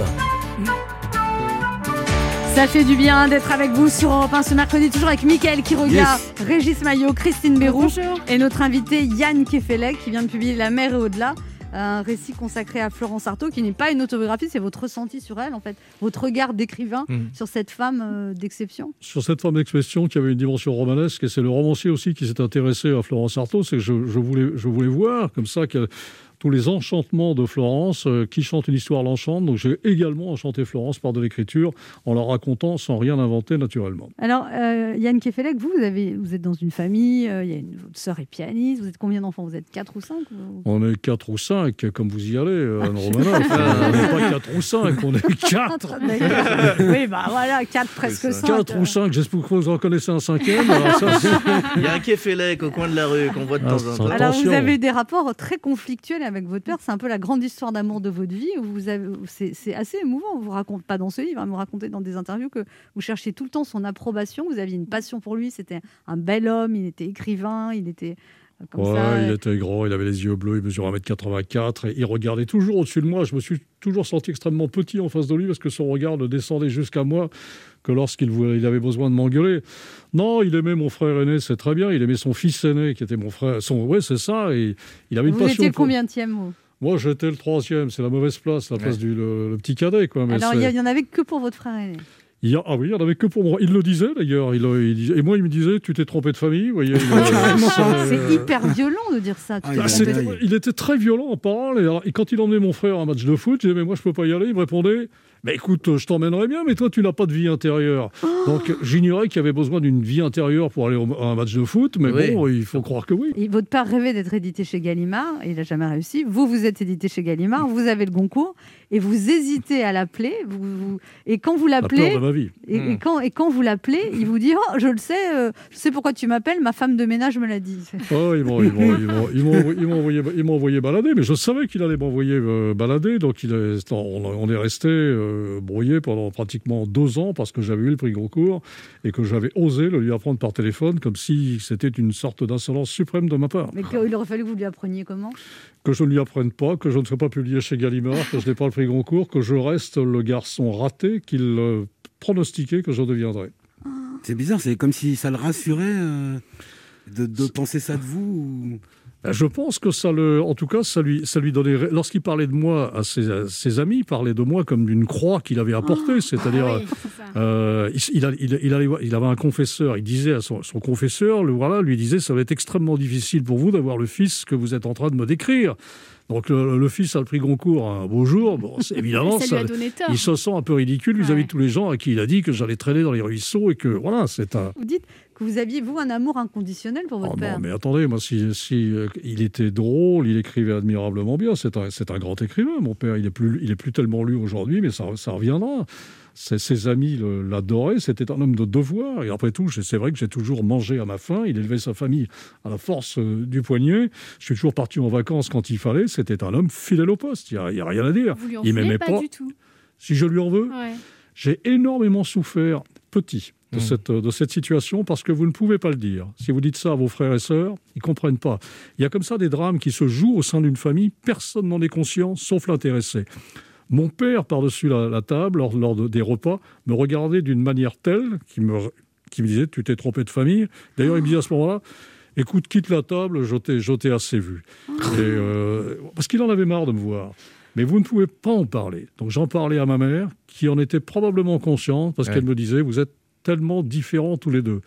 Ça fait du bien d'être avec vous sur Europe 1 ce mercredi, toujours avec Mickaël Quiroga, Régis Maillot, Christine Béroux et notre invité Yann Kefelec qui vient de publier La mer est au-delà. Un récit consacré à Florence Artaud qui n'est pas une autobiographie, c'est votre ressenti sur elle en fait, votre regard d'écrivain Mhm. sur cette femme euh, d'exception. sur cette femme d'expression qui avait une dimension romanesque, et c'est le romancier aussi qui s'est intéressé à Florence Artaud, c'est que je, je voulais, je voulais voir comme ça que tous les enchantements de Florence, euh, qui chante une histoire l'enchante, donc j'ai également enchanté Florence par de l'écriture en la racontant sans rien inventer naturellement. Alors euh, Yann Kefelec, vous, vous, avez, vous êtes dans une famille, euh, il y a une, votre sœur est pianiste, vous êtes combien d'enfants? Vous êtes 4 ou 5 On est quatre ou cinq, comme vous y allez, euh, Anne Romanoff. on n'est pas quatre ou cinq, on est quatre. oui, bah voilà, 4 presque 5. Quatre ou cinq, j'espère que vous en connaissez un cinquième. ça, Il y a un Kefelec au coin de la rue qu'on voit de Ah, temps en temps. Alors, vous avez eu des rapports très conflictuels avec votre père. C'est un peu la grande histoire d'amour de votre vie. où Vous avez, c'est, assez émouvant. On vous raconte pas dans ce livre, hein, vous racontez dans des interviews que vous cherchiez tout le temps son approbation. Vous aviez une passion pour lui. C'était un bel homme. Il était écrivain. Il était euh, comme Ouais, ça. il était grand, il avait les yeux bleus, il mesurait 1m84 et il regardait toujours au-dessus de moi. Je me suis toujours senti extrêmement petit en face de lui parce que son regard ne descendait jusqu'à moi que lorsqu'il voulait- il avait besoin de m'engueuler. Non, il aimait mon frère aîné, c'est très bien. Il aimait son fils aîné qui était mon frère. Son, ouais, c'est ça. Et il avait une Vous passion. étiez pour- combien vous? Moi, j'étais le troisième. C'est la mauvaise place, la place du le, le petit cadet, quoi. Mais Alors, il c'est- y, il y en avait que pour votre frère aîné. Il y a- ah oui, il n'y en avait que pour moi. Il le disait d'ailleurs. Il, et moi, il me disait, tu t'es trompé de famille. Vous voyez, il- euh, C'est hyper violent de dire ça. ah, il était très violent en parole. Et, alors- et quand il emmenait mon frère à un match de foot, je disais, mais moi, je peux pas y aller. Il me répondait, mais écoute, je t'emmènerai bien, mais toi, tu n'as pas de vie intérieure. Oh Donc, j'ignorais qu'il y avait besoin d'une vie intérieure pour aller à un match de foot. Mais Oui. bon, il faut croire que oui. Et votre père rêvait d'être édité chez Gallimard il n'a jamais réussi. Vous, vous êtes édité chez Gallimard, vous avez le Goncourt et vous hésitez à l'appeler. Vous, vous- Et quand vous La l'appelez, et, Hmm. quand, et quand vous l'appelez, il vous dit oh, Je le sais, euh, je sais pourquoi tu m'appelles, ma femme de ménage me l'a dit. Oh, ils m'ont ils m'ont- ils m'ont- ils m'ont envoyé- ils m'ont envoyé, ils m'ont envoyé balader, mais je savais qu'il allait m'envoyer euh, balader, donc il est- on, on est resté euh, brouillé pendant pratiquement deux ans parce que j'avais eu le prix Goncourt et que j'avais osé le lui apprendre par téléphone comme si c'était une sorte d'insolence suprême de ma part. Mais il aurait fallu que vous lui appreniez comment? Que je ne lui apprenne pas, que je ne sois pas publié chez Gallimard, que je n'ai pas le prix Goncourt, que je reste le garçon raté qu'il euh, pronostiquait que je deviendrais. C'est bizarre, c'est comme si ça le rassurait euh, de, de penser ça de vous. ou- Je pense que ça le, en tout cas, ça lui, ça lui donnait. Lorsqu'il parlait de moi à ses, à ses amis, il parlait de moi comme d'une croix qu'il avait apportée. C'est-à-dire, Ah oui, c'est ça. euh, il, allait il avait un confesseur. Il disait à son, son confesseur, le voilà, lui disait, ça va être extrêmement difficile pour vous d'avoir le fils que vous êtes en train de me décrire. Donc le, le fils a le prix Goncourt un beau jour. Bon, évidemment, ça il se sent un peu ridicule vis-à-vis Ouais. de tous les gens à qui il a dit que j'allais traîner dans les ruisseaux et que voilà, c'est un. Vous dites que vous aviez, vous, un amour inconditionnel pour votre Oh père. non, mais attendez, moi, si, si, euh, il était drôle, il écrivait admirablement bien. C'est un, un grand écrivain. Mon père, il est plus, il est plus tellement lu aujourd'hui, mais ça, ça reviendra. Ses, ses amis l'adoraient. C'était un homme de devoir. Et après tout, c'est vrai que j'ai toujours mangé à ma faim. Il élevait sa famille à la force euh, du poignet. Je suis toujours parti en vacances quand il fallait. C'était un homme fidèle au poste. Il n'y a, il y a rien à dire. Vous lui en il m'aimait pas, pas. du tout? Si je lui en veux, Ouais. j'ai énormément souffert, petit, de, Mm. cette, de cette situation parce que vous ne pouvez pas le dire. Si vous dites ça à vos frères et sœurs, ils comprennent pas. Il y a comme ça des drames qui se jouent au sein d'une famille, personne n'en est conscient, sauf l'intéressé. Mon père, par-dessus la, la table, lors, lors de- des repas, me regardait d'une manière telle qui me, disait Tu t'es trompé de famille. D'ailleurs, il me disait à ce moment-là Écoute, quitte la table, je t'ai je t'ai assez vu. Et, euh, parce qu'il en avait marre de me voir. Mais vous ne pouvez pas en parler. Donc j'en parlais à ma mère, qui en était probablement consciente, parce Ouais. qu'elle me disait Vous êtes tellement différents tous les deux.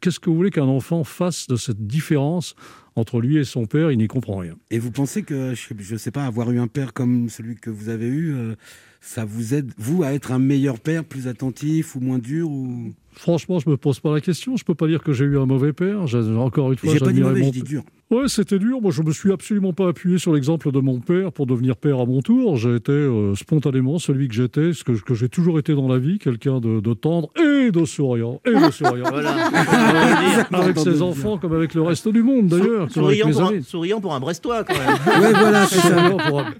Qu'est-ce que vous voulez qu'un enfant fasse de cette différence entre lui et son père, il n'y comprend rien. Et vous pensez que, je ne sais pas, avoir eu un père comme celui que vous avez eu, euh, ça vous aide, vous, à être un meilleur père, plus attentif ou moins dur ou... Franchement, je me pose pas la question. Je peux pas dire que j'ai eu un mauvais père. Encore une fois, J'ai pas dit mauvais, mon je dis père. dur. Ouais, c'était dur. Moi, je me suis absolument pas appuyé sur l'exemple de mon père pour devenir père à mon tour. J'ai été euh, spontanément celui que j'étais, ce que, que j'ai toujours été dans la vie, quelqu'un de, de tendre et de souriant. Et de souriant. Voilà. avec ses enfants comme avec le reste du monde, d'ailleurs. Souriant pour, un, amis. souriant pour un Brestois, quand même. Ouais, voilà, c'est ça.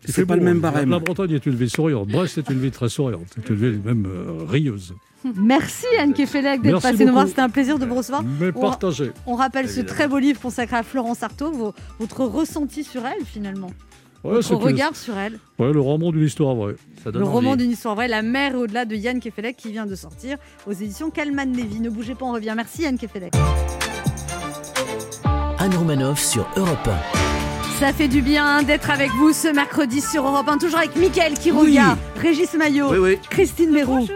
C'est pas le même hein. barème. La Bretagne est une ville souriante. Brest est une ville très souriante. C'est une ville même euh, rieuse. Merci Anne Kefelec d'être passée nous voir. C'était un plaisir de vous recevoir. Mais On- partagez. On rappelle ce très beau livre consacré à Florence Artaud, vos- votre ressenti sur elle finalement. Ouais, votre regard sur elle. Ouais, le roman d'une histoire vraie. Le roman d'une histoire vraie, La mer au-delà de Yann Kefelec qui vient de sortir aux éditions Kalman Levy. Ne bougez pas, on revient. Merci Yann Kefelec. Anne Romanoff sur Europe Ça fait du bien d'être avec vous ce mercredi sur Europe 1, toujours avec Mickaël Quiroga, Régis Maillot, Oui, oui. Christine Mérou.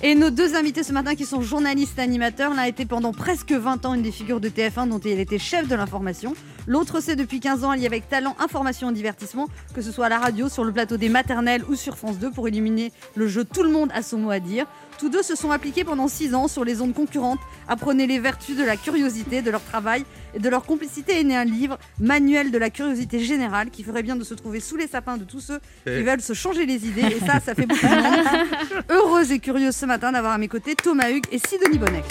Et nos deux invités ce matin qui sont journalistes animateurs. L'un a été pendant presque 20 ans une des figures de TF1 dont il était chef de l'information. L'autre c'est depuis 15 ans allié avec talent, information et divertissement, que ce soit à la radio, sur le plateau des maternelles ou sur France 2 pour éliminer le jeu Tout le monde a son mot à dire. Tous deux se sont appliqués pendant 6 ans sur les ondes concurrentes. Apprenez les vertus de la curiosité, de leur travail et de leur complicité est né un livre, Manuel de la curiosité générale, qui ferait bien de se trouver sous les sapins de tous ceux qui Eh. veulent se changer les idées. Et ça, ça fait beaucoup de monde. Heureuse et curieuse ce matin d'avoir à mes côtés Thomas Hugues et Sidonie Bonnec.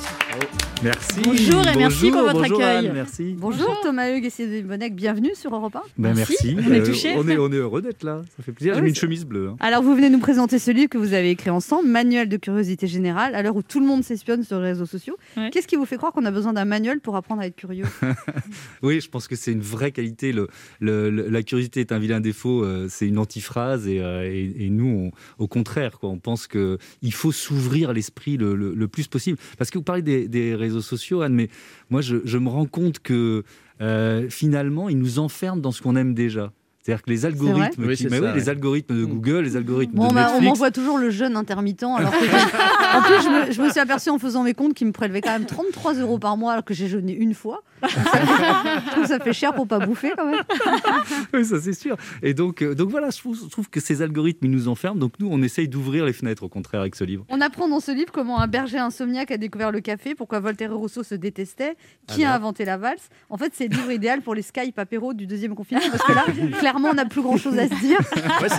Merci. Bonjour et merci pour votre bonjour, accueil. Anne, merci. Bonjour Thomas Hugues et Sidonie Bonnec, bienvenue sur Europe 1. Ben, merci. on est Euh, touchés. on, est, on est heureux d'être là. Ça fait plaisir. Ah J'ai mis une chemise bleue. hein. Alors, vous venez nous présenter ce livre que vous avez écrit ensemble, Manuel de curiosité générale, à l'heure où tout le monde s'espionne sur les réseaux sociaux. Qu'est-ce qui vous fait croire qu'on a besoin d'un manuel pour apprendre à être curieux Oui, je pense que c'est une vraie qualité. Le, le- le- la curiosité est un vilain défaut. euh, c'est une antiphrase. Et, euh, et- et nous, on- au contraire, quoi, on pense qu'il faut s'ouvrir l'esprit le, le- le plus possible. Parce que vous parlez des, des réseaux sociaux, Anne, mais moi, je, je me rends compte que euh, finalement, ils nous enferment dans ce qu'on aime déjà. C'est-à-dire que les algorithmes, Oui, qui- c'est mais ça, oui, les ouais. algorithmes de Google, les algorithmes Bon, de on m'a- on m'envoie toujours le jeune intermittent. Alors que je- en plus, je me, je me suis aperçu en faisant mes comptes qu'ils me prélevaient quand même 33 euros par mois alors que j'ai jeûné une fois. Ça fait- je trouve que ça fait cher pour pas bouffer quand même. Oui, ça c'est sûr. Et donc, euh, donc voilà, je trouve, je trouve que ces algorithmes ils nous enferment. Donc nous, on essaye d'ouvrir les fenêtres au contraire avec ce livre. On apprend dans ce livre comment un berger insomniaque a découvert le café, pourquoi Voltaire et Rousseau se détestaient, qui a inventé la valse. En fait, c'est le livre idéal pour les Skype apéro du deuxième confinement parce que là, clairement, on n'a plus grand chose à se dire. Ouais,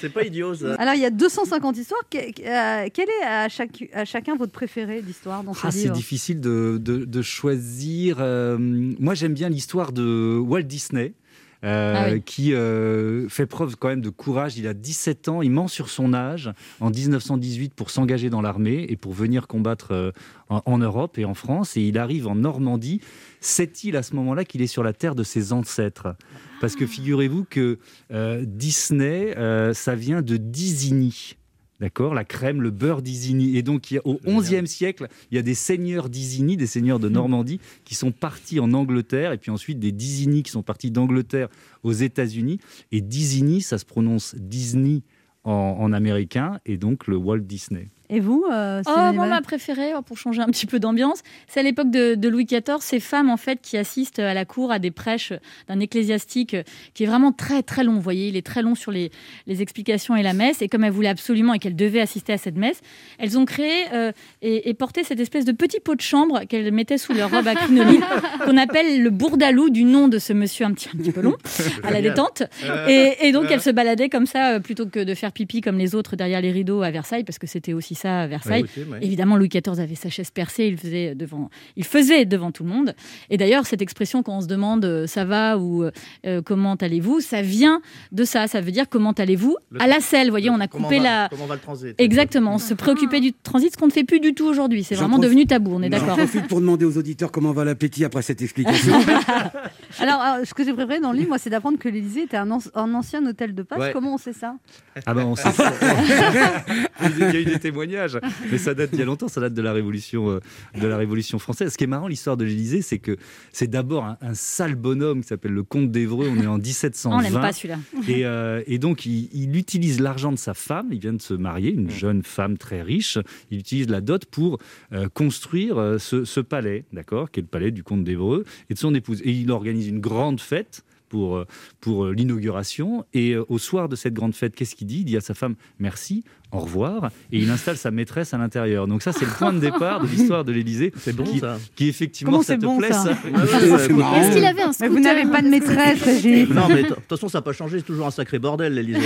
c'est- pas idiot, ça. Alors, il y a 250 histoires. Que- euh, quel est à, chaque, à chacun votre préféré d'histoire dans ce Ah, c'est difficile de, de- de choisir. Euh, moi, j'aime bien l'histoire de Walt Disney. euh, Ah oui. qui euh, fait preuve quand même de courage. Il a 17 ans, il ment sur son âge en 1918 pour s'engager dans l'armée et pour venir combattre euh, en, en Europe et en France. Et il arrive en Normandie. Sait-il à ce moment-là qu'il est sur la terre de ses ancêtres Parce que figurez-vous que euh, Disney, euh, ça vient de Disigny. D'accord La crème, le beurre d'Isigny. Et donc, au XIe siècle, il y a des seigneurs d'Isigny, des seigneurs de Normandie, qui sont partis en Angleterre, et puis ensuite des d'Isigny qui sont partis d'Angleterre aux États-Unis. Et d'Isigny, ça se prononce Disney en, en américain, et donc le Walt Disney. Et vous euh, Oh, moi, ma préférée, pour changer un petit peu d'ambiance, c'est à l'époque de, de Louis XIV, ces femmes en fait qui assistent à la cour à des prêches d'un ecclésiastique euh, qui est vraiment très très long. Vous voyez, il est très long sur les, les explications et la messe. Et comme elles voulaient absolument et qu'elles devaient assister à cette messe, elles ont créé euh, et, et porté cette espèce de petit pot de chambre qu'elles mettaient sous leur robe à crinoline, qu'on appelle le bourdalou du nom de ce monsieur un petit, un petit peu long, à la détente. Euh, Et, et donc elles se baladaient comme ça plutôt que de faire pipi comme les autres derrière les rideaux à Versailles, parce que c'était aussi ça à Versailles. Évidemment, Louis XIV avait sa chaise percée, il faisait devant, il faisait devant tout le monde. Et d'ailleurs, cette expression quand on se demande euh, ça va ou euh, comment allez-vous, ça vient de ça. Ça veut dire comment allez-vous Le à la selle. Vous voyez, on a coupé va- la. comment va le transit Exactement, se préoccuper du transit, ce qu'on ne fait plus du tout aujourd'hui. C'est J'en vraiment devenu tabou. On est J'en d'accord. profite pour demander aux auditeurs comment va l'appétit après cette explication. Alors, euh, ce que j'ai préféré dans le livre, moi, c'est d'apprendre que l'Élysée était un, an- un ancien hôtel de passe. Ouais. Comment on sait ça? Ah ben on sait ça. Il y a eu des témoignages. Témoignage. Mais ça date d'il y a longtemps, ça date de la Révolution, euh, de la Révolution française. Ce qui est marrant, l'histoire de l'Élysée, c'est que c'est d'abord un, un sale bonhomme qui s'appelle le comte d'Evreux. On est en 1720. On l'aime pas, celui-là. Et, euh, et donc, il, il utilise l'argent de sa femme. Il vient de se marier, une jeune femme très riche. Il utilise la dot pour euh, construire ce, ce palais, d'accord, qui est le palais du comte d'Evreux et de son épouse. Et il organise une grande fête pour, pour l'inauguration. Et au soir de cette grande fête, qu'est-ce qu'il dit? Il dit à sa femme merci, au revoir, et il installe sa maîtresse à l'intérieur. Donc ça, c'est le point de départ de l'histoire de l'Élysée. C'est bon, qui, ça. qui effectivement, Comment ça c'est te bon, plaît ça Est-ce qu'il avait un Mais scooter vous n'avez pas de maîtresse, Régis. Non, mais de toute façon, ça n'a pas changé, c'est toujours un sacré bordel, l'Elysée.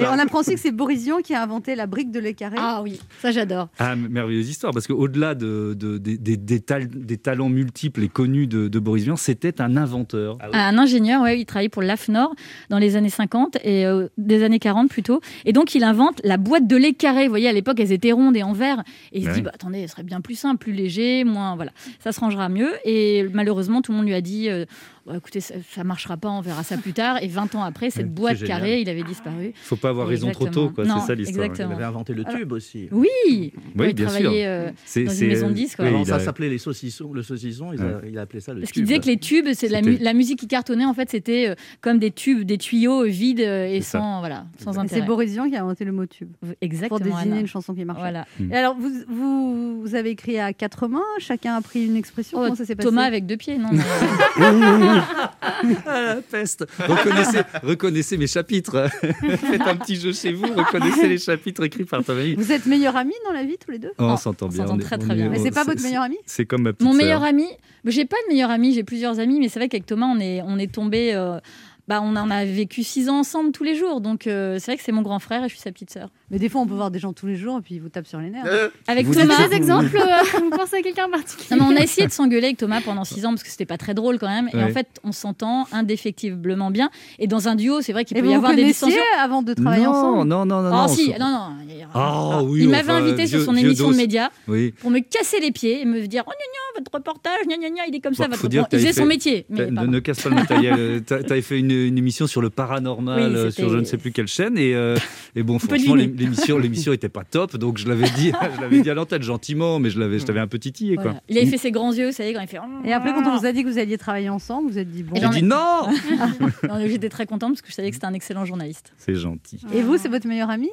Et on apprend aussi que c'est Boris Vian qui a inventé la brique de lait carré. Ah oui, ça j'adore. Ah, merveilleuse histoire, parce qu'au-delà de, de- des- des, des tal- des talents multiples et connus de, de Boris Vian, c'était un inventeur. Un ingénieur, ouais, il travaillait pour l'AFNOR dans les années 50 et euh, des années 40 plutôt. Et donc il invente la boîte de lait carré. Vous voyez, à l'époque, elles étaient rondes et en verre. Et il se Ouais. dit, bah, attendez, ce serait bien plus simple, plus léger, moins, voilà, ça se rangera mieux. Et malheureusement, tout le monde lui a dit, euh, Bah, écoutez, ça, ça marchera pas, on verra ça plus tard. Et 20 ans après, cette boîte carrée, il avait disparu. Faut pas avoir raison trop tôt, quoi. C'est ça l'histoire. Il avait inventé le Alors- tube aussi. Oui, Oui, il bien sûr. travaillait euh, C'est- dans une maison de disques. oui, ouais. Alors, il ça a- s'appelait les saucissons, le saucisson, il, a, il a appelé ça le Parce tube. qu'il disait que les tubes, c'est la, mu- C'était- la musique qui cartonnait, en fait, c'était euh, comme des tubes, des tuyaux euh, vides euh, et sans, voilà, sans Et c'est intérêt. Boris Vian qui a inventé le mot tube Exactement. pour désigner Anna. une chanson qui marche. Voilà. Mm. Et alors, vous, vous, vous avez écrit à quatre mains, chacun a pris une expression. Oh, Comment ça s'est passé? Thomas avec deux pieds, non Ah, la peste reconnaissez, reconnaissez mes chapitres. Faites un petit jeu chez vous, reconnaissez les chapitres écrits par Thomas. Vous êtes meilleurs amis dans la vie tous les deux Oh, on Oh, s'entend on bien. s'entend est- très, on très bien. Mais c'est pas votre meilleur ami C'est comme ma petite Mon meilleur ami, mais j'ai pas de meilleur ami, j'ai plusieurs amis, mais c'est vrai qu'avec Thomas, on est, on est tombé. bah, on en a vécu six ans ensemble tous les jours, donc euh, c'est vrai que c'est mon grand frère et je suis sa petite sœur. Mais des fois, on peut voir des gens tous les jours et puis ils vous tapent sur les nerfs. Avec Vous Vous avez Thomas, des exemples euh, Vous pensez à quelqu'un en particulier Non, mais on a essayé de s'engueuler avec Thomas pendant six ans parce que c'était pas très drôle quand même. Et Ouais. en fait, on s'entend indéfectiblement bien. Et dans un duo, c'est vrai qu'il peut vous y vous avoir des dissensions. avant de travailler non, ensemble? non, non, non, Oh non. si, on- non, non. il- Ah oui, il m'avait enfin, invité sur son émission de médias Oui. pour me casser les pieds et me dire oh gna gna, votre reportage, gna gna gna, il est comme ça. Bon, votre reportage. que Il faisait son métier. Ne, casse pas le matériel. Euh, T'as avais fait une, émission sur le paranormal euh, sur je ne sais plus quelle chaîne et, euh, bon franchement deviner. L'ém- l'émission l'émission était pas top donc je l'avais dit je l'avais dit à l'antenne gentiment mais je l'avais je t'avais un peu titillé quoi. Voilà. Il avait fait ses grands yeux, vous savez, quand il fait. Et après, quand on vous a dit que vous alliez travailler ensemble, vous êtes dit bon. J'ai dit non. Non, J'étais très contente parce que je savais que c'était un excellent journaliste. C'est gentil. Et vous, c'est votre meilleur ami?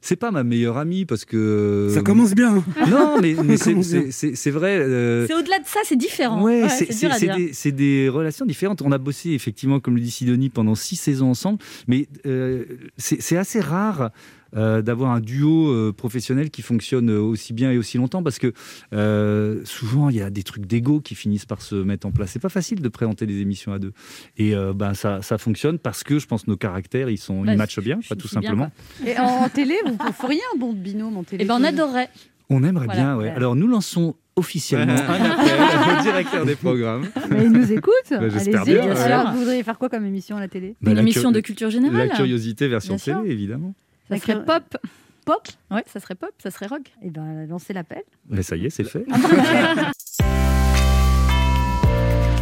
C'est pas ma meilleure amie parce que Ça commence bien. non mais, mais c'est- vrai. euh, C'est au-delà de ça, c'est différent. Ouais, Ouais, c'est des, c'est des relations différentes. On a bossé effectivement, comme le dit Sidonie, pendant six saisons ensemble, mais euh, c'est c'est assez rare. Euh, d'avoir un duo euh, professionnel qui fonctionne aussi bien et aussi longtemps parce que euh, souvent il y a des trucs d'ego qui finissent par se mettre en place. C'est pas facile de présenter des émissions à deux et euh, ben ça, ça fonctionne parce que je pense que nos caractères ils sont Bah, ils matchent bien, pas tout bien, simplement. Et en, en télé, vous ne feriez un bon binôme en télé Eh ben, on adorerait. On aimerait Voilà, bien, ouais. ouais. Alors nous lançons officiellement un appel au directeur des programmes. Mais ils nous écoutent. Bah, j'espère Allez-y. bien, bien sûr. Alors, vous voudriez faire quoi comme émission à la télé? Bah, Une la émission de culture générale. La curiosité version télé, évidemment. Ça serait pop. Pop Ouais, ça serait pop, ça serait rock. Eh ben, lancez l'appel. Mais ça y est, c'est fait.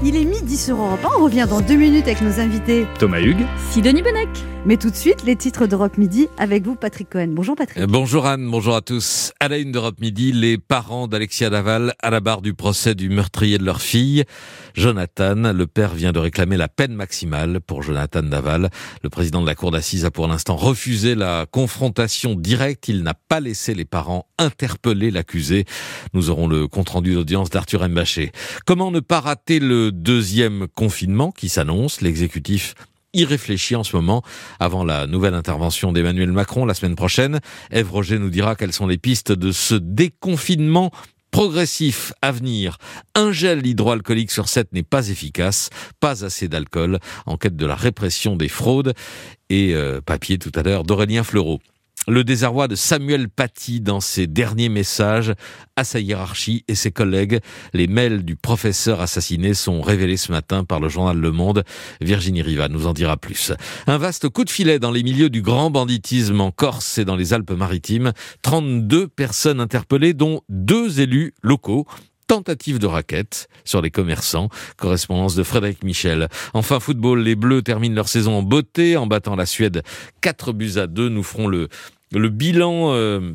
Il est midi sur Europe 1. On revient dans deux minutes avec nos invités. Thomas Hugues. Sidonie Bonnec. Mais tout de suite, les titres d'Europe Midi avec vous, Patrick Cohen. Bonjour Patrick. Euh, Bonjour Anne, bonjour à tous. À la une d'Europe Midi, les parents d'Alexia Laval à la barre du procès du meurtrier de leur fille. Jonathan, le père vient de réclamer la peine maximale pour Jonathan Daval. Le président de la cour d'assises a pour l'instant refusé la confrontation directe. Il n'a pas laissé les parents interpeller l'accusé. Nous aurons le compte-rendu d'audience d'Arthur Mbaché. Comment ne pas rater le deuxième confinement qui s'annonce L'exécutif y réfléchit en ce moment avant la nouvelle intervention d'Emmanuel Macron la semaine prochaine. Ève Roger nous dira quelles sont les pistes de ce déconfinement progressif à venir. Un gel hydroalcoolique sur 7 n'est pas efficace, pas assez d'alcool, en quête de la répression des fraudes. Et euh, papier tout à l'heure d'Aurélien Fleureau. Le désarroi de Samuel Paty dans ses derniers messages à sa hiérarchie et ses collègues. Les mails du professeur assassiné sont révélés ce matin par le journal Le Monde. Virginie Riva nous en dira plus. Un vaste coup de filet dans les milieux du grand banditisme en Corse et dans les Alpes-Maritimes. 32 personnes interpellées, dont deux élus locaux. Tentative de raquette sur les commerçants. Correspondance de Frédéric Michel. Enfin, football, les Bleus terminent leur saison en beauté en battant la Suède 4 buts à 2. Nous ferons le, le bilan. euh,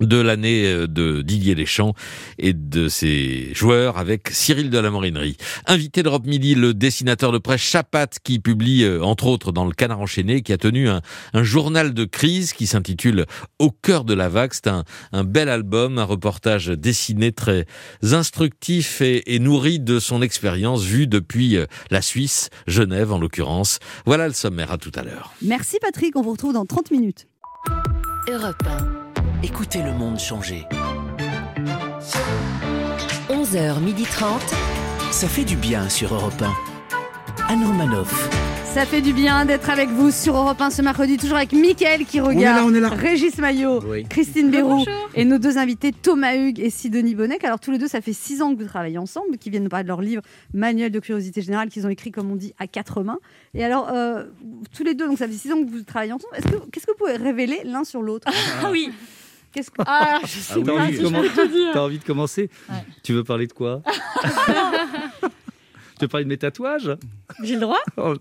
de l'année euh, de Didier Deschamps et de ses joueurs avec Cyril de la Morinerie. Invité d'Europe Midi, le dessinateur de presse Chapat qui publie euh, entre autres dans le Canard enchaîné, qui a tenu un, journal de crise qui s'intitule Au cœur de la vague. C'est un, bel album, un reportage dessiné très instructif et, et nourri de son expérience vue depuis la Suisse, Genève en l'occurrence. Voilà le sommaire, à tout à l'heure. Merci Patrick, on vous retrouve dans 30 minutes. Europe 1. Écoutez le monde changer. 11h30. Ça fait du bien sur Europe 1. Anne Romanoff. Ça fait du bien d'être avec vous sur Europe 1 ce mercredi, toujours avec Mickaël qui regarde, là, on est là. Régis Maillot, Oui. Christine Béroux et nos deux invités Thomas Hugues et Sidonie Bonnec. Alors tous les deux, ça fait six ans que vous travaillez ensemble, qui viennent nous parler de leur livre Manuel de curiosité générale qu'ils ont écrit, comme on dit, à quatre mains. Et alors, euh, tous les deux, donc ça fait six ans que vous travaillez ensemble. Est-ce que qu'est-ce que vous pouvez révéler l'un sur l'autre? Ah oui. Qu'est-ce que Ah, je sais Ah oui, pas oui, si je peux te dire. T'as envie de commencer? Ouais. Tu veux parler de quoi? Tu veux parler de mes tatouages J'ai le droit Oh,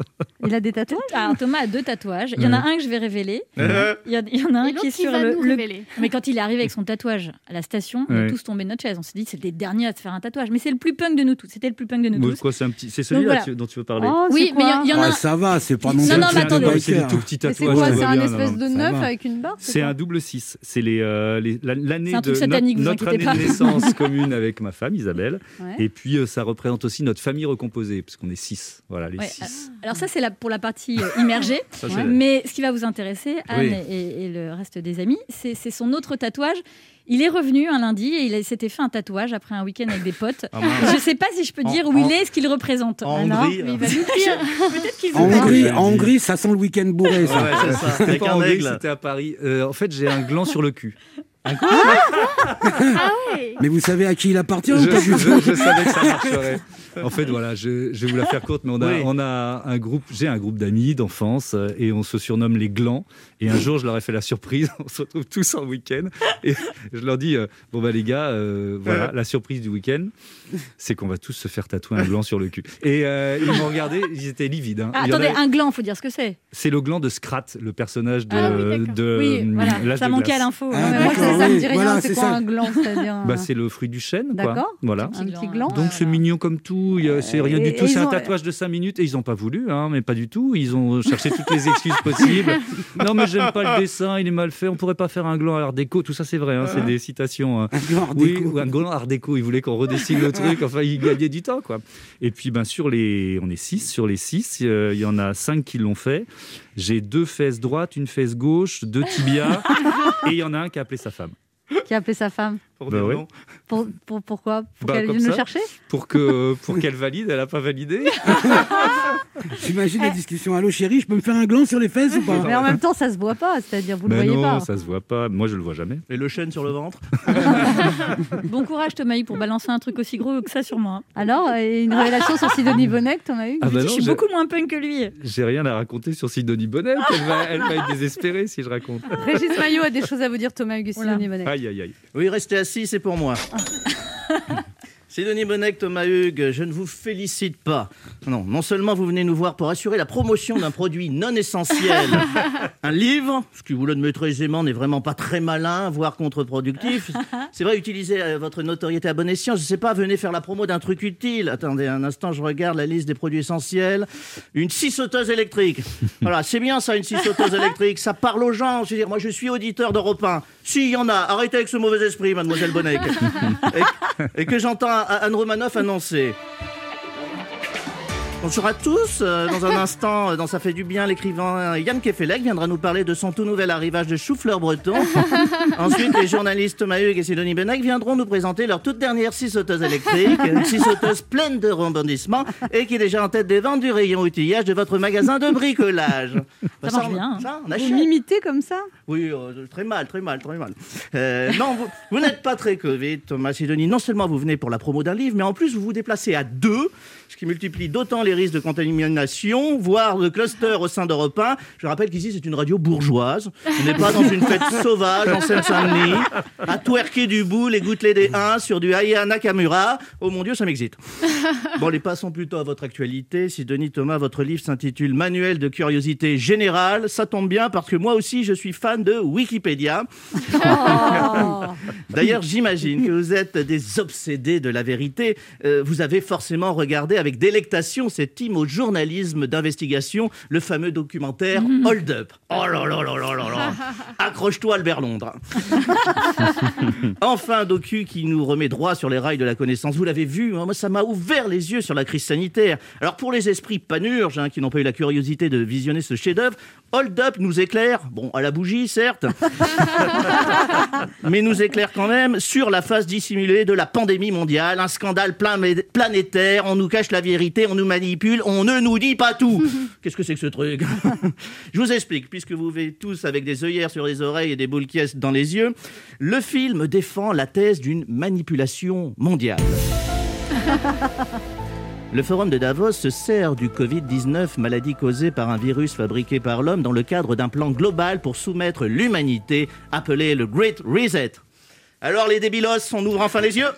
Il a des tatouages Alors Thomas a deux tatouages. Il y en a un que je vais révéler. Euh. Il y, a- il y en a un qui est sur le, le- révéler. Mais quand il est arrivé avec son tatouage à la station, on est tous tombés de notre chaise. On s'est dit c'est le dernier à se faire un tatouage. Mais c'est le plus punk de nous tous. C'était le plus punk de nous tous. quoi, c'est un petit, c'est celui-là voilà. dont tu veux parler. Oh, Oui, mais il y, en- il y en a Ah, ça va, c'est pas non Non, plus non, mais attendez. de c'est des biker. tout petits Mais c'est tatouages. quoi tout C'est va un bien, espèce de neuf avec une barre C'est un double 6. C'est les, euh, les- la- l'année de notre année de naissance commune avec ma femme Isabelle. Et puis euh, ça représente aussi notre famille recomposée, parce qu'on est 6. Voilà, les Ouais, 6. Alors ça c'est la- pour la partie euh, immergée. Ça, Mais ce qui va vous intéresser, Anne Oui. et, et le reste des amis, c'est c'est son autre tatouage. Il est revenu un lundi et il a- s'était fait un tatouage après un week-end avec des potes. Ah. Je ne sais pas si je peux En- dire où en- il est, ce qu'il représente. En Hongrie, mais il là. va nous dire. Peut-être qu'il En. Hongrie, en ça sent le week-end bourré, ça. Ouais, c'est ça. C'était Avec pas un en Hongrie, aigle. c'était à Paris. Euh, en fait, j'ai un gland sur le cul. Ah ouais Mais vous savez à qui il appartient je, ou pas du je- tout je savais que ça marcherait. En fait, voilà, je, je vais vous la faire courte, mais on a, Oui. on a un groupe, j'ai un groupe d'amis d'enfance euh, et on se surnomme les glands. Et un jour, je leur ai fait la surprise. On se retrouve tous en week-end et je leur dis euh, bon bah les gars, euh, voilà, la surprise du week-end, c'est qu'on va tous se faire tatouer un gland sur le cul. Et euh, ils m'ont regardé, ils étaient livides. hein. Ah, attendez, avait- un gland, faut dire ce que c'est. C'est le gland de Scrat, le personnage de, Ah oui, de Oui, voilà, ça de manquait à l'info. Ah, Moi, ça, ça me oui, dit rien. voilà, c'est quoi ça. un gland Bah, c'est le fruit du chêne, quoi. D'accord. Voilà. Un petit gland. Donc c'est mignon comme tout, c'est rien du tout, c'est un tatouage de 5 minutes et ils n'ont pas voulu, hein, mais pas du tout, ils ont cherché toutes les excuses possibles. Non mais j'aime pas le dessin, il est mal fait, on pourrait pas faire un gland à art déco, tout ça c'est vrai, hein, c'est des citations. hein. Un gland art Oui, déco. ou un gland art déco, ils voulaient qu'on redessine le truc, enfin ils gagnaient du temps quoi. Et puis ben sur les, on est 6, sur les 6, il y en a 5 qui l'ont fait. J'ai deux fesses droites, une fesse gauche, deux tibias et il y en a un qui a appelé sa femme. Qui a appelé sa femme Pour Bah dire ouais. non. pour, pour- Pourquoi? Pour Bah, qu'elle vienne le ça. chercher pour que pour qu'elle valide, elle a pas validé. J'imagine les discussions. Allô chérie, je peux me faire un gland sur les fesses ou pas? Mais en même temps, ça se voit pas, c'est-à-dire vous le Mais voyez non, pas. ça se voit pas. Moi, je le vois jamais. Et le chêne sur le ventre? Bon courage Thomas Hugues, pour balancer un truc aussi gros que ça sur moi. Alors, euh, une révélation sur Sidonie Bonnec, Thomas Hugues Ah bah je non, suis j'ai- beaucoup moins punk que lui. J'ai rien à raconter sur Sidonie Bonnet. Elle va, elle va être désespérée si je raconte. Régis Maillot a des choses à vous dire, Thomas Hugues. Sidonie Bonnec. Aïe, aïe, aïe. Oui, restez assis, c'est pour moi. Sidonie Bonnec, Thomas Hugues, je ne vous félicite pas. Non, non seulement vous venez nous voir pour assurer la promotion d'un produit non essentiel, un livre, ce qui vous le admettrez aisément n'est vraiment pas très malin, voire contre-productif. C'est vrai, utilisez euh, votre notoriété à bon escient. Je ne sais pas, venez faire la promo d'un truc utile. Attendez un instant, je regarde la liste des produits essentiels. Une scie sauteuse électrique. Voilà, c'est bien ça, une scie sauteuse électrique. Ça parle aux gens. Je veux dire, moi, je suis auditeur d'Europe 1. Si, il y en a. Arrêtez avec ce mauvais esprit, mademoiselle Bonnec. et, et que j'entends Anne Romanoff annoncer. Bonjour à tous. Euh, Dans un instant, euh, dans Ça fait du bien, l'écrivain Yann Kefelec viendra nous parler de son tout nouvel arrivage de chou-fleur breton. Ensuite, les journalistes Thomas Hugues et Sidonie Bennec viendront nous présenter leur toute dernière scie sauteuse électrique, une scie sauteuse pleine de rebondissements et qui est déjà en tête des ventes du rayon outillage de votre magasin de bricolage. Bah, Ça marche on- bien, hein. Ça, on Vous m'imitez comme ça Oui, euh, très mal, très mal, très mal. Euh, non, vous, vous n'êtes pas très Covid, Thomas Sidonie. Non seulement vous venez pour la promo d'un livre, mais en plus vous vous déplacez à deux, ce qui multiplie d'autant les risques de contamination, voire de cluster au sein d'Europe 1. Je rappelle qu'ici, c'est une radio bourgeoise. On n'est pas dans une fête sauvage en Seine-Saint-Denis, à twerker du bout, les gouttelets des 1 sur du Aya Nakamura. Oh mon Dieu, ça m'excite. Bon, les passons plutôt à votre actualité. Si Denis Thomas, votre livre s'intitule Manuel de curiosité générale, ça tombe bien parce que moi aussi, je suis fan de Wikipédia. D'ailleurs, j'imagine que vous êtes des obsédés de la vérité. Euh, vous avez forcément regardé avec délectation cet hymne au journalisme d'investigation, le fameux documentaire Hold Up. Oh là là là là là là Accroche-toi Albert Londres. enfin, un docu qui nous remet droit sur les rails de la connaissance. Vous l'avez vu, hein, moi ça m'a ouvert les yeux sur la crise sanitaire. Alors pour les esprits panurges hein, qui n'ont pas eu la curiosité de visionner ce chef-d'œuvre, Hold Up nous éclaire, bon à la bougie certes, mais nous éclaire quand même sur la face dissimulée de la pandémie mondiale, un scandale plein- planétaire, on nous cache la vérité, on nous manipule, on ne nous dit pas tout. Qu'est-ce que c'est que ce truc Je vous explique, puisque vous vivez tous avec des œillères sur les oreilles et des boules qui dans les yeux, le film défend la thèse d'une manipulation mondiale. Le forum de Davos se sert du Covid-19, maladie causée par un virus fabriqué par l'homme, dans le cadre d'un plan global pour soumettre l'humanité, appelé le Great Reset. Alors les débilos, on ouvre enfin les yeux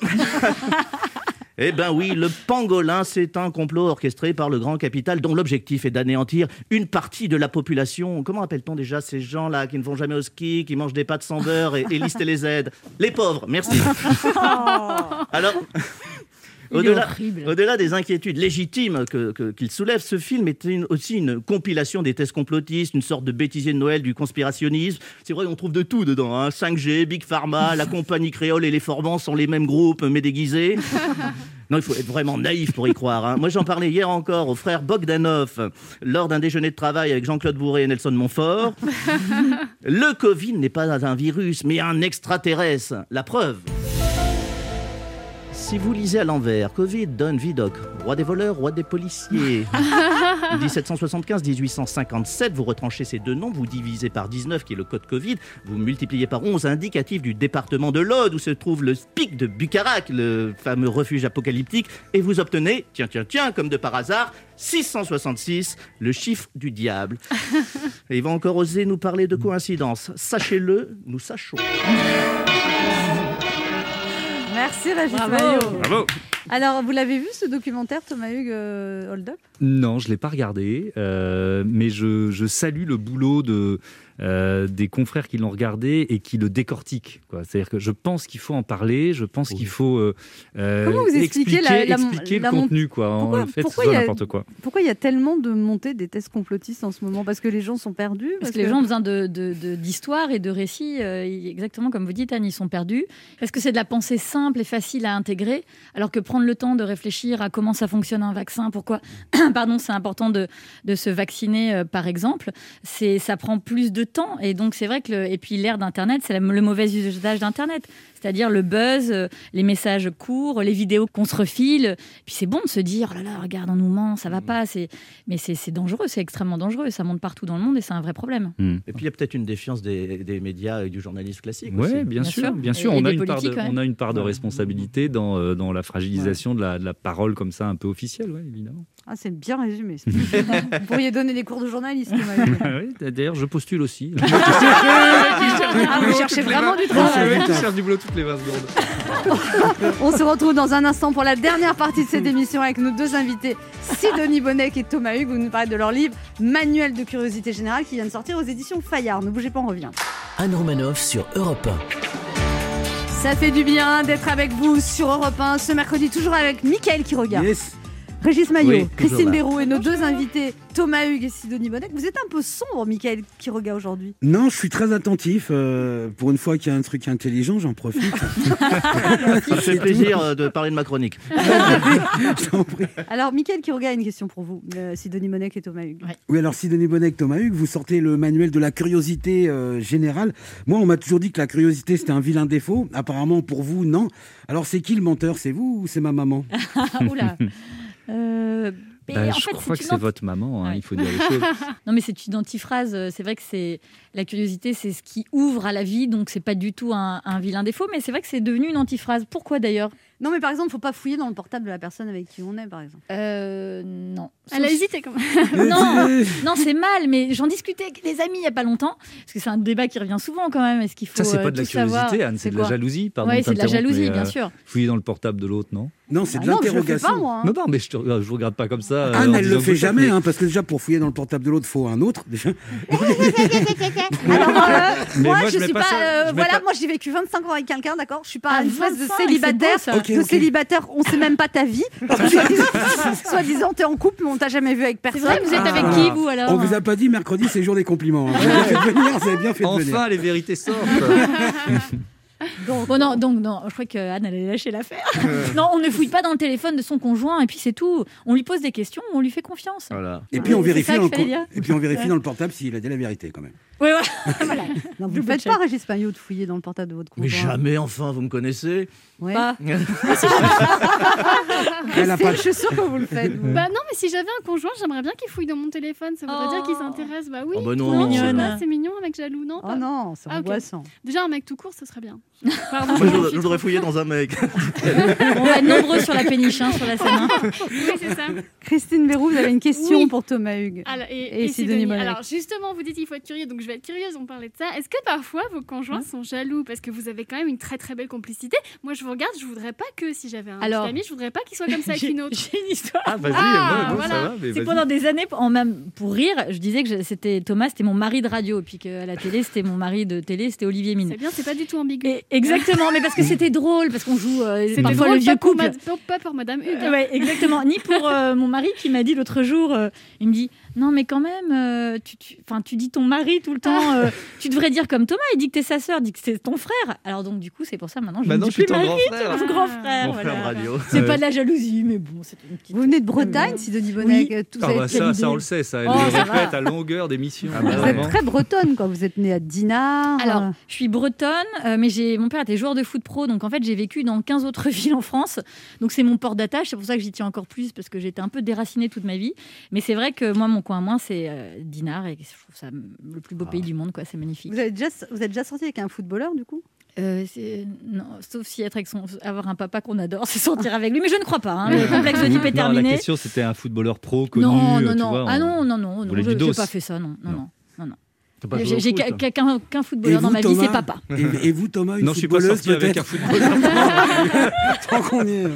Eh ben oui, le pangolin, c'est un complot orchestré par le grand capital dont l'objectif est d'anéantir une partie de la population. Comment appelle-t-on déjà ces gens-là qui ne vont jamais au ski, qui mangent des pâtes sans beurre et, et lister les aides? Les pauvres, merci. Alors, au-delà, des inquiétudes légitimes que- qu'il soulève, ce film est une- aussi une compilation des thèses complotistes, une sorte de bêtisier de Noël du conspirationnisme. C'est vrai, on trouve de tout dedans. hein. 5G, Big Pharma, la compagnie créole et les Forbans sont les mêmes groupes, mais déguisés. Non, il faut être vraiment naïf pour y croire. hein. Moi, j'en parlais hier encore au frère Bogdanov lors d'un déjeuner de travail avec Jean-Claude Bourré et Nelson Montfort. Le Covid n'est pas un virus, mais un extraterrestre. La preuve. Si vous lisez à l'envers, Covid donne Vidocq, roi des voleurs, roi des policiers. 1775-1857, vous retranchez ces deux noms, vous divisez par 19 qui est le code Covid, vous multipliez par 11 indicatif du département de l'Aude où se trouve le pic de Bucarac, le fameux refuge apocalyptique, et vous obtenez, tiens, tiens, tiens, comme de par hasard, 666, le chiffre du diable. Et il va encore oser nous parler de coïncidence. Sachez-le, nous sachons. Merci Régis Bravo. Maillot. Bravo. Alors, vous l'avez vu ce documentaire, Thomas Hugues euh, Hold Up? Non, je ne l'ai pas regardé, euh, mais je, je salue le boulot de, euh, des confrères qui l'ont regardé et qui le décortiquent. C'est-à-dire que je pense qu'il faut en parler, je pense qu'il faut euh, euh, Comment vous expliquez la- la- expliquer la le contenu. Quoi. Pourquoi- en fait, pourquoi il y a- n'importe quoi. Pourquoi il y a tellement de montées des thèses complotistes en ce moment? Parce que les gens sont perdus Parce que les gens ont besoin de- de- de- d'histoire et de récits, euh, exactement comme vous dites, Anne, ils sont perdus. Parce que c'est de la pensée simple et facile à intégrer, alors que prendre le temps de réfléchir à comment ça fonctionne un vaccin, pourquoi pardon, c'est important de, de se vacciner, euh, par exemple, ça prend plus de temps. Et donc, c'est vrai que. et puis, l'ère d'Internet, c'est le mauvais usage d'Internet. C'est-à-dire le buzz, euh, les messages courts, les vidéos qu'on se refile. Puis c'est bon de se dire, oh là là, regarde, on nous ment, ça va pas. C'est... Mais c'est, c'est dangereux, c'est extrêmement dangereux. Ça monte partout dans le monde et c'est un vrai problème. Et puis il y a peut-être une défiance des, des médias et du journalisme classique. Oui, bien, sûr, bien sûr. on, a une part de, on a une part de responsabilité dans, euh, dans la fragilisation de, la, de la parole comme ça, un peu officielle, ouais, évidemment. Ah, c'est bien résumé. vous pourriez donner des cours de journalisme. Oui, D'ailleurs, je postule aussi. Ah, vous cherchez vraiment du travail. Je cherche du boulot toutes les 20 secondes. On se retrouve dans un instant pour la dernière partie de cette émission avec nos deux invités, Sidonie Bonnec et Thomas Hugues. Vous nous parlez de leur livre Manuel de curiosité générale qui vient de sortir aux éditions Fayard. Ne bougez pas, on revient. Anne Romanoff sur Europe Ça fait du bien d'être avec vous sur Europe 1 ce mercredi, toujours avec Mickaël qui regarde. Régis Maillot, Oui, Christine. Béroux et nos deux invités, Thomas Hugues et Sidonie Bonnec. Vous êtes un peu sombre, Mickaël qui regarde aujourd'hui. Non, je suis très attentif. euh, pour une fois qu'il y a un truc intelligent, j'en profite. Ça fait plaisir euh, de parler de ma chronique. Alors, Mickaël qui regarde a une question pour vous, euh, Sidonie Bonnec et Thomas Hugues. Oui, alors Sidonie Bonnec, Thomas Hugues, vous sortez le manuel de la curiosité euh, générale. Moi, on m'a toujours dit que la curiosité, c'était un vilain défaut. Apparemment, pour vous, non. Alors, c'est qui le menteur? C'est vous ou c'est ma maman? Oula. Euh, Bah, en je fait, crois que c'est votre maman, hein, il faut dire les choses. non, mais c'est une antiphrase. euh, C'est vrai que c'est la curiosité, c'est ce qui ouvre à la vie, donc c'est pas du tout un, un vilain défaut, mais c'est vrai que c'est devenu une antiphrase. Pourquoi d'ailleurs? Non, mais par exemple, faut pas fouiller dans le portable de la personne avec qui on est, par exemple. Euh, non. Elle a hésité quand même. non, non c'est mal, mais j'en discutais avec des amis il y a pas longtemps, parce que c'est un débat qui revient souvent quand même. Est-ce qu'il faut Ça, c'est euh, pas de la curiosité, Anne, c'est de la jalousie. Pardon de c'est de la jalousie, mais, bien euh, sûr. Fouiller dans le portable de l'autre, non? Non, c'est de Ah fais l'interrogation. hein. Non, non, mais je, je vous regarde pas comme ça. euh, Anne, en elle disant le fait jamais, mais- hein, parce que déjà pour fouiller dans le portable de l'autre, faut un autre déjà. Alors, euh, moi, moi, je je suis pas euh, je voilà, pas- moi, j'ai vécu 25 ans avec quelqu'un, d'accord? Je suis pas Ah, une espèce de 25, c'est célibataire. beau, ça. Ok, de ok. célibataire, on sait même pas ta vie. Soi-disant, soi-disant, t'es en couple, mais on t'a jamais vu avec C'est personne. vrai, vous êtes Ah. avec qui, vous alors? On vous a pas dit mercredi, c'est jour des compliments. hein. Vous avez bien fait de venir, vous avez bien fait de venir. Enfin, les vérités sortent. Bon, non, donc, non, je crois que Anne allait lâcher l'affaire. non, on ne fouille pas dans le téléphone de son conjoint, et puis c'est tout. On lui pose des questions, on lui fait confiance. Voilà. Et puis on vérifie, dans le, et puis on vérifie Ouais. dans le portable s'il a dit la vérité quand même. Oui, voilà. Non, vous ne faites pas, Régis Payot, de fouiller dans le portable de votre Mais conjoint. jamais, enfin, vous me connaissez. Ouais. Pas. Elle a pas Je suis sûre que vous le faites. vous. Bah non, mais si j'avais un conjoint, j'aimerais bien qu'il fouille dans mon téléphone. Ça voudrait Oh. dire qu'il s'intéresse. Bah oui. Oh bah non. C'est mignon, un mec jaloux, non? Oh non, c'est Ah, angoissant. Déjà, un mec tout court, ce serait bien. Pardon. Moi, je voudrais- je voudrais fouiller dans un mec. On va être nombreux sur la péniche, hein, sur la scène. hein. oui, c'est ça. Christine Bérou, vous avez une question Oui. pour Thomas Hugues. Alors, et, Et et Sidonie Sidonie. Bonnec. Alors justement, vous dites qu'il faut être curieux, donc je vais être curieuse, on parlait de ça. Est-ce que parfois vos conjoints Hein sont jaloux parce que vous avez quand même une très très belle complicité? Moi je vous regarde, je voudrais pas que si j'avais un Alors, petit ami, je voudrais pas qu'il soit comme ça avec une autre. j'ai une histoire. Ah, vas-y, Ah, bon, voilà. ça va. Mais C'est pendant des années, en même pour rire, je disais que je- c'était Thomas, c'était mon mari de radio, puis qu'à la télé, c'était mon mari de télé, c'était Olivier Mine. C'est bien, c'est pas du tout ambigu. Et- exactement, mais parce que c'était drôle, parce qu'on joue euh, parfois drôle, le vieux pas pour, couple. ma- pas- pas pour Madame Hugues. Ouais, exactement. Ni pour euh, mon mari qui m'a dit l'autre jour, euh, il me dit non mais quand même, euh, tu, tu, 'fin, tu dis ton mari tout le temps, euh, tu devrais dire comme Thomas, il dit que t'es sa sœur, dit que c'est ton frère. Alors donc du coup c'est pour ça maintenant je Maintenant, ne je dis suis plus ton mari, grand frère. mon grand frère. Mon voilà. frère de radio. C'est pas de la jalousie, mais bon, c'est une petite. Vous venez de Bretagne, Sidonie Bonnec. Oui. Tout Ah ça, bah ça, ça on le sait, ça. Elle Oh, ça répète va. à longueur d'émission. Ah bah, Vous vraiment. êtes très bretonne, quoi. Vous êtes née à Dinard. Alors, je suis bretonne, euh, mais j'ai mon père était joueur de foot pro, donc en fait j'ai vécu dans 15 autres villes en France. Donc c'est mon port d'attache, c'est pour ça que j'y tiens encore plus parce que j'étais un peu déracinée toute ma vie. Mais c'est vrai que moi mon coin à moi c'est euh, Dinard et je trouve ça le plus beau pays du monde, quoi. C'est magnifique. vous, avez déjà, vous êtes déjà sorti avec un footballeur, du coup? Euh, non, sauf si être avec son, avoir un papa qu'on adore, c'est sortir avec lui. Mais je ne crois pas. hein. Le complexe d'Oedipe est Non, la terminé. question c'était un footballeur pro connu. non, non, non. vois, ah on- non, non, non, non. Je du n'ai dos. pas fait ça, non, non, Non. non. non, J'ai qu'un qu'un- qu'un footballeur dans ma vie, c'est papa. Et, et vous, Thomas, une Non, je suis pas sorti avec un footballeur. Tant qu'on y est.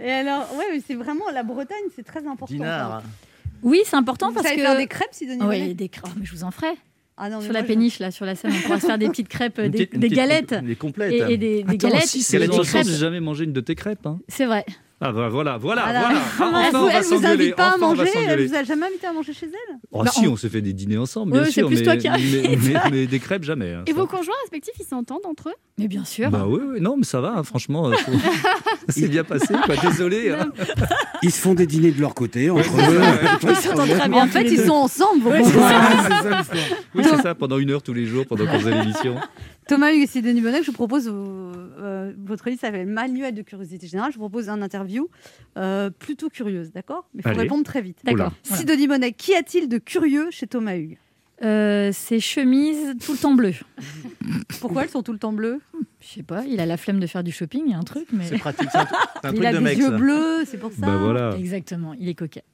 Et alors, ouais, mais c'est vraiment la Bretagne, c'est très important. Dinard. Oui, c'est important Vous parce savez que. faire des crêpes, Sidonie Oui, des crêpes. Oh, mais je vous en ferai. Ah non, mais Sur la péniche, là, sur la scène, on pourra se faire des petites crêpes, des, petite- des galettes. Des complètes. Et, et des, des Attends, galettes. si c'est et la des crêpes. j'ai jamais mangé une de tes crêpes. hein. C'est vrai. Ah bah voilà, voilà, Ah là, voilà. Ah, elle enfin, vous, elle invite pas à Enfin, manger Elle vous a jamais invité à manger chez elle? Oh Bah, si, on- on s'est fait des dîners ensemble, bien c'est sûr, plus mais, toi qui mais, mais- mais des crêpes jamais. hein, Et ça. vos conjoints respectifs, ils s'entendent entre eux? Mais bien sûr. Bah oui, oui, non, mais ça va, hein, franchement, euh, faut- c'est bien passé, quoi. Désolé. hein. Ils se font des dîners de leur côté, entre eux. Ils s'entendent très bien. En fait, ils sont ensemble, vos conjoints. Oui, c'est ça, pendant une heure tous les jours, pendant qu'on faisait l'émission. Thomas Hugues et Sidonie Bonnec, je vous propose, euh, euh, votre liste s'appelle Manuel de curiosité générale. Je vous propose un interview euh, plutôt curieuse, d'accord? Mais il faut Allez. répondre très vite. D'accord. Voilà. Sidonie Bonnec, qu'y a-t-il de curieux chez Thomas Hugues? Euh, ses chemises tout le temps bleues. Pourquoi elles sont tout le temps bleues? Je sais pas, il a la flemme de faire du shopping, il y a un truc, mais. C'est pratique, c'est un, un Il truc a de des mec. yeux ça. bleus, c'est pour ça. Bah voilà. Exactement, il est coquet.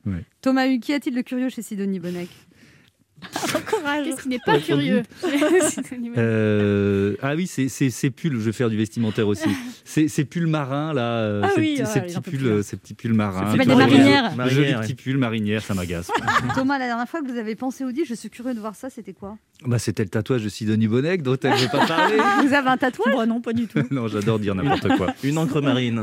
Thomas Hugues, qu'y a-t-il de curieux chez Sidonie Bonnec Courage. Qu'est-ce qui n'est pas Ouais, curieux Euh, ah oui, c'est c'est- ces pulls, je vais faire du vestimentaire aussi. Ces pulls marins, là, euh, Ah ces, oui, petits, ah, ces petits pulls, là. euh, ces petits pulls marins. Des marinières. Jolis Marinières, petits pulls marinières, ça m'agace. Thomas, la dernière fois que vous avez pensé ou dit, je suis curieux de voir ça, c'était quoi? Bah, C'était le tatouage de Sidonie Bonnec dont elle ne veut pas parler. Vous avez un tatouage? Bah non, pas du tout. non, j'adore dire n'importe quoi. Une encre marine.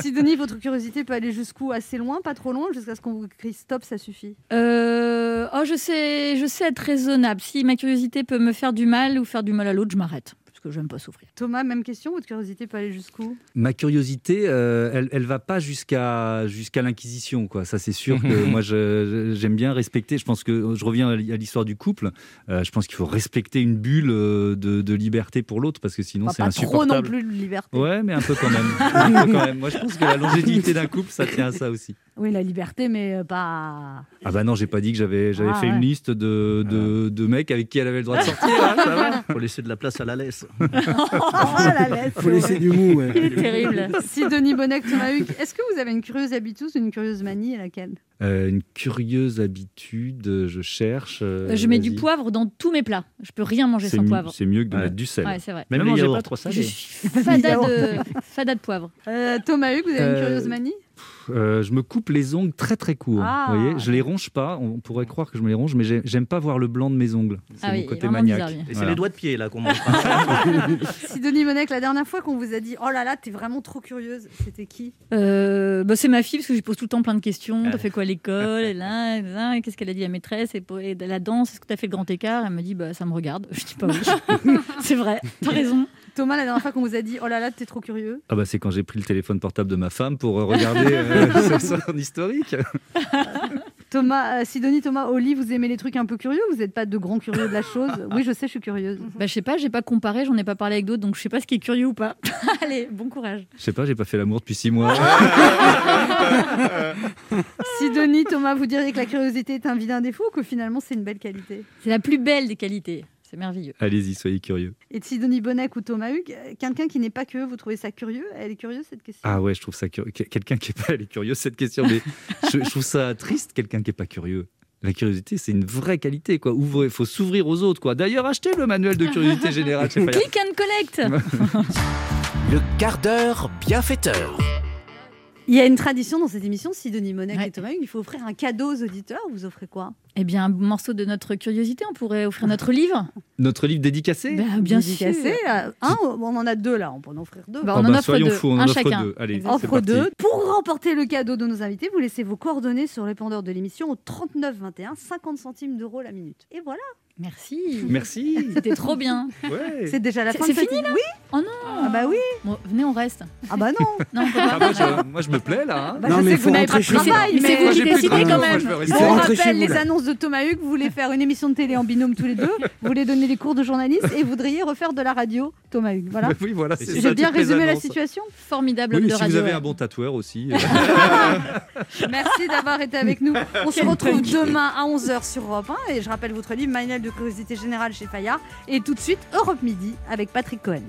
Sidonie, votre curiosité peut aller jusqu'où? Assez loin, pas trop loin, jusqu'à ce qu'on vous crie stop, ça suffit? Euh, oh, je sais, je sais être raisonnable. Si ma curiosité peut me faire du mal ou faire du mal à l'autre, je m'arrête. Que j'aime pas souffrir. Thomas, même question, votre curiosité peut aller jusqu'où? Ma curiosité, euh, elle, elle va pas jusqu'à jusqu'à l'inquisition, quoi. Ça, c'est sûr que moi, j'aime bien respecter. Je pense que je reviens à l'histoire du couple. Euh, je pense qu'il faut respecter une bulle euh, de, de liberté pour l'autre, parce que sinon, c'est Pas trop insupportable. non plus de liberté. Ouais, mais un peu quand même. Un peu quand même. Moi, je pense que la longévité d'un couple, ça tient à ça aussi. Oui, la liberté, mais pas. Ah bah non, j'ai pas dit que j'avais j'avais Ah, fait ouais. une liste de, de, de mecs avec qui elle avait le droit de sortir. hein, ça va Faut laisser de la place à la laisse. Oh, la laisse. Faut laisser du mou. ouais. Il est terrible. Sidonie Bonnec, Thomas Hugues, est-ce que vous avez une curieuse habitude ou une curieuse manie à laquelle? Euh, Une curieuse habitude, euh, je cherche. euh, je mets du poivre dans tous mes plats. Je peux rien manger sans poivre. C'est mieux que de Ouais. mettre du sel. Ouais, c'est vrai. Même ne pas trop salé. Je suis fada de, fada de poivre. Euh, Thomas Hugues, vous avez une curieuse manie? Euh, je me coupe les ongles très très courts. Ah. Vous voyez, je les ronge pas. On pourrait croire que je me les ronge, mais j'ai- j'aime pas voir le blanc de mes ongles. C'est Ah mon oui, côté maniaque. bizarre. Et c'est Voilà. les doigts de pied là qu'on mange. Sidonie Bonnec, la dernière fois qu'on vous a dit Oh là là, t'es vraiment trop curieuse, c'était qui? Euh, bah, c'est ma fille parce que je lui pose tout le temps plein de questions. T'as fait quoi à l'école? Et là, Qu'est-ce qu'elle a dit à la maîtresse? Et, pour- et de la danse Est-ce que t'as fait le grand écart? Elle me dit bah ça me regarde. Je dis pas oui. c'est vrai. T'as raison. Thomas, la dernière fois qu'on vous a dit Oh là là, t'es trop curieux. Ah bah c'est quand j'ai pris le téléphone portable de ma femme pour euh, regarder euh, son historique. Thomas, euh, Sidonie, Thomas, Oli, vous aimez les trucs un peu curieux Vous n'êtes pas de grands curieux de la chose? Oui, je sais, je suis curieuse. Bah je sais pas, j'ai pas comparé, j'en ai pas parlé avec d'autres, donc je sais pas ce qui est curieux ou pas. Allez, bon courage. Je sais pas, j'ai pas fait l'amour depuis six mois. Sidonie, Thomas, vous diriez que la curiosité est un vilain défaut ou que finalement c'est une belle qualité? C'est la plus belle des qualités. C'est merveilleux. Allez-y, soyez curieux. Et de Sidonie Bonnec ou Thomas Hugues, quelqu'un qui n'est pas curieux, vous trouvez ça curieux? Elle est curieuse cette question? Ah ouais, je trouve ça curieux. Quel- Quelqu'un qui est pas elle est curieux cette question, mais je, je trouve ça triste quelqu'un qui est pas curieux. La curiosité, c'est une vraie qualité, quoi. Ouvrez, faut s'ouvrir aux autres, quoi. D'ailleurs, achetez le manuel de curiosité générale. Click and collect Le quart d'heure bienfaiteur. Il y a une tradition dans cette émission, Sidonie Bonnec et Thomas Hugues, il faut offrir un cadeau aux auditeurs. Vous offrez quoi? Eh bien, un morceau de notre curiosité, on pourrait offrir notre livre. Notre livre dédicacé? Bah, bien Dédicacé, sûr. euh, un, on en a deux là, on peut en offrir deux. Bah, Oh on bah, en offre soyons deux, fous, on en un offre chacun. deux. Allez, Offre parti. deux. Pour remporter le cadeau de nos invités, vous laissez vos coordonnées sur l'épandeur de l'émission au 39 21, 50 centimes d'euros la minute. Et voilà. Merci. Merci. C'était trop bien. Ouais. C'est déjà la fin c'est fini, là Oui. Oh non Ah bah oui. Bon, venez, on reste. Ah bah non. Non, on Ah, pas. moi, je, moi, je me plais là. hein. Bah, Non, je mais sais que vous n'avez pas de travail, Mais c'est vous qui décidez quand moi, même. je on rappelle les là. annonces de Thomas Hugues. Vous voulez faire une émission de télé en binôme tous les deux. Vous voulez donner les cours de journaliste et voudriez refaire de la radio, Thomas Hugues. Voilà. Oui, voilà, J'ai bien résumé la situation. Formidable Oui, de si radio. vous avez un bon tatoueur aussi. Merci d'avoir été avec nous. On se retrouve demain à 11h sur Europe 1. Et je rappelle votre livre Manuel de Curiosité Générale chez Fayard. Et tout de suite, Europe Midi avec Patrick Cohen.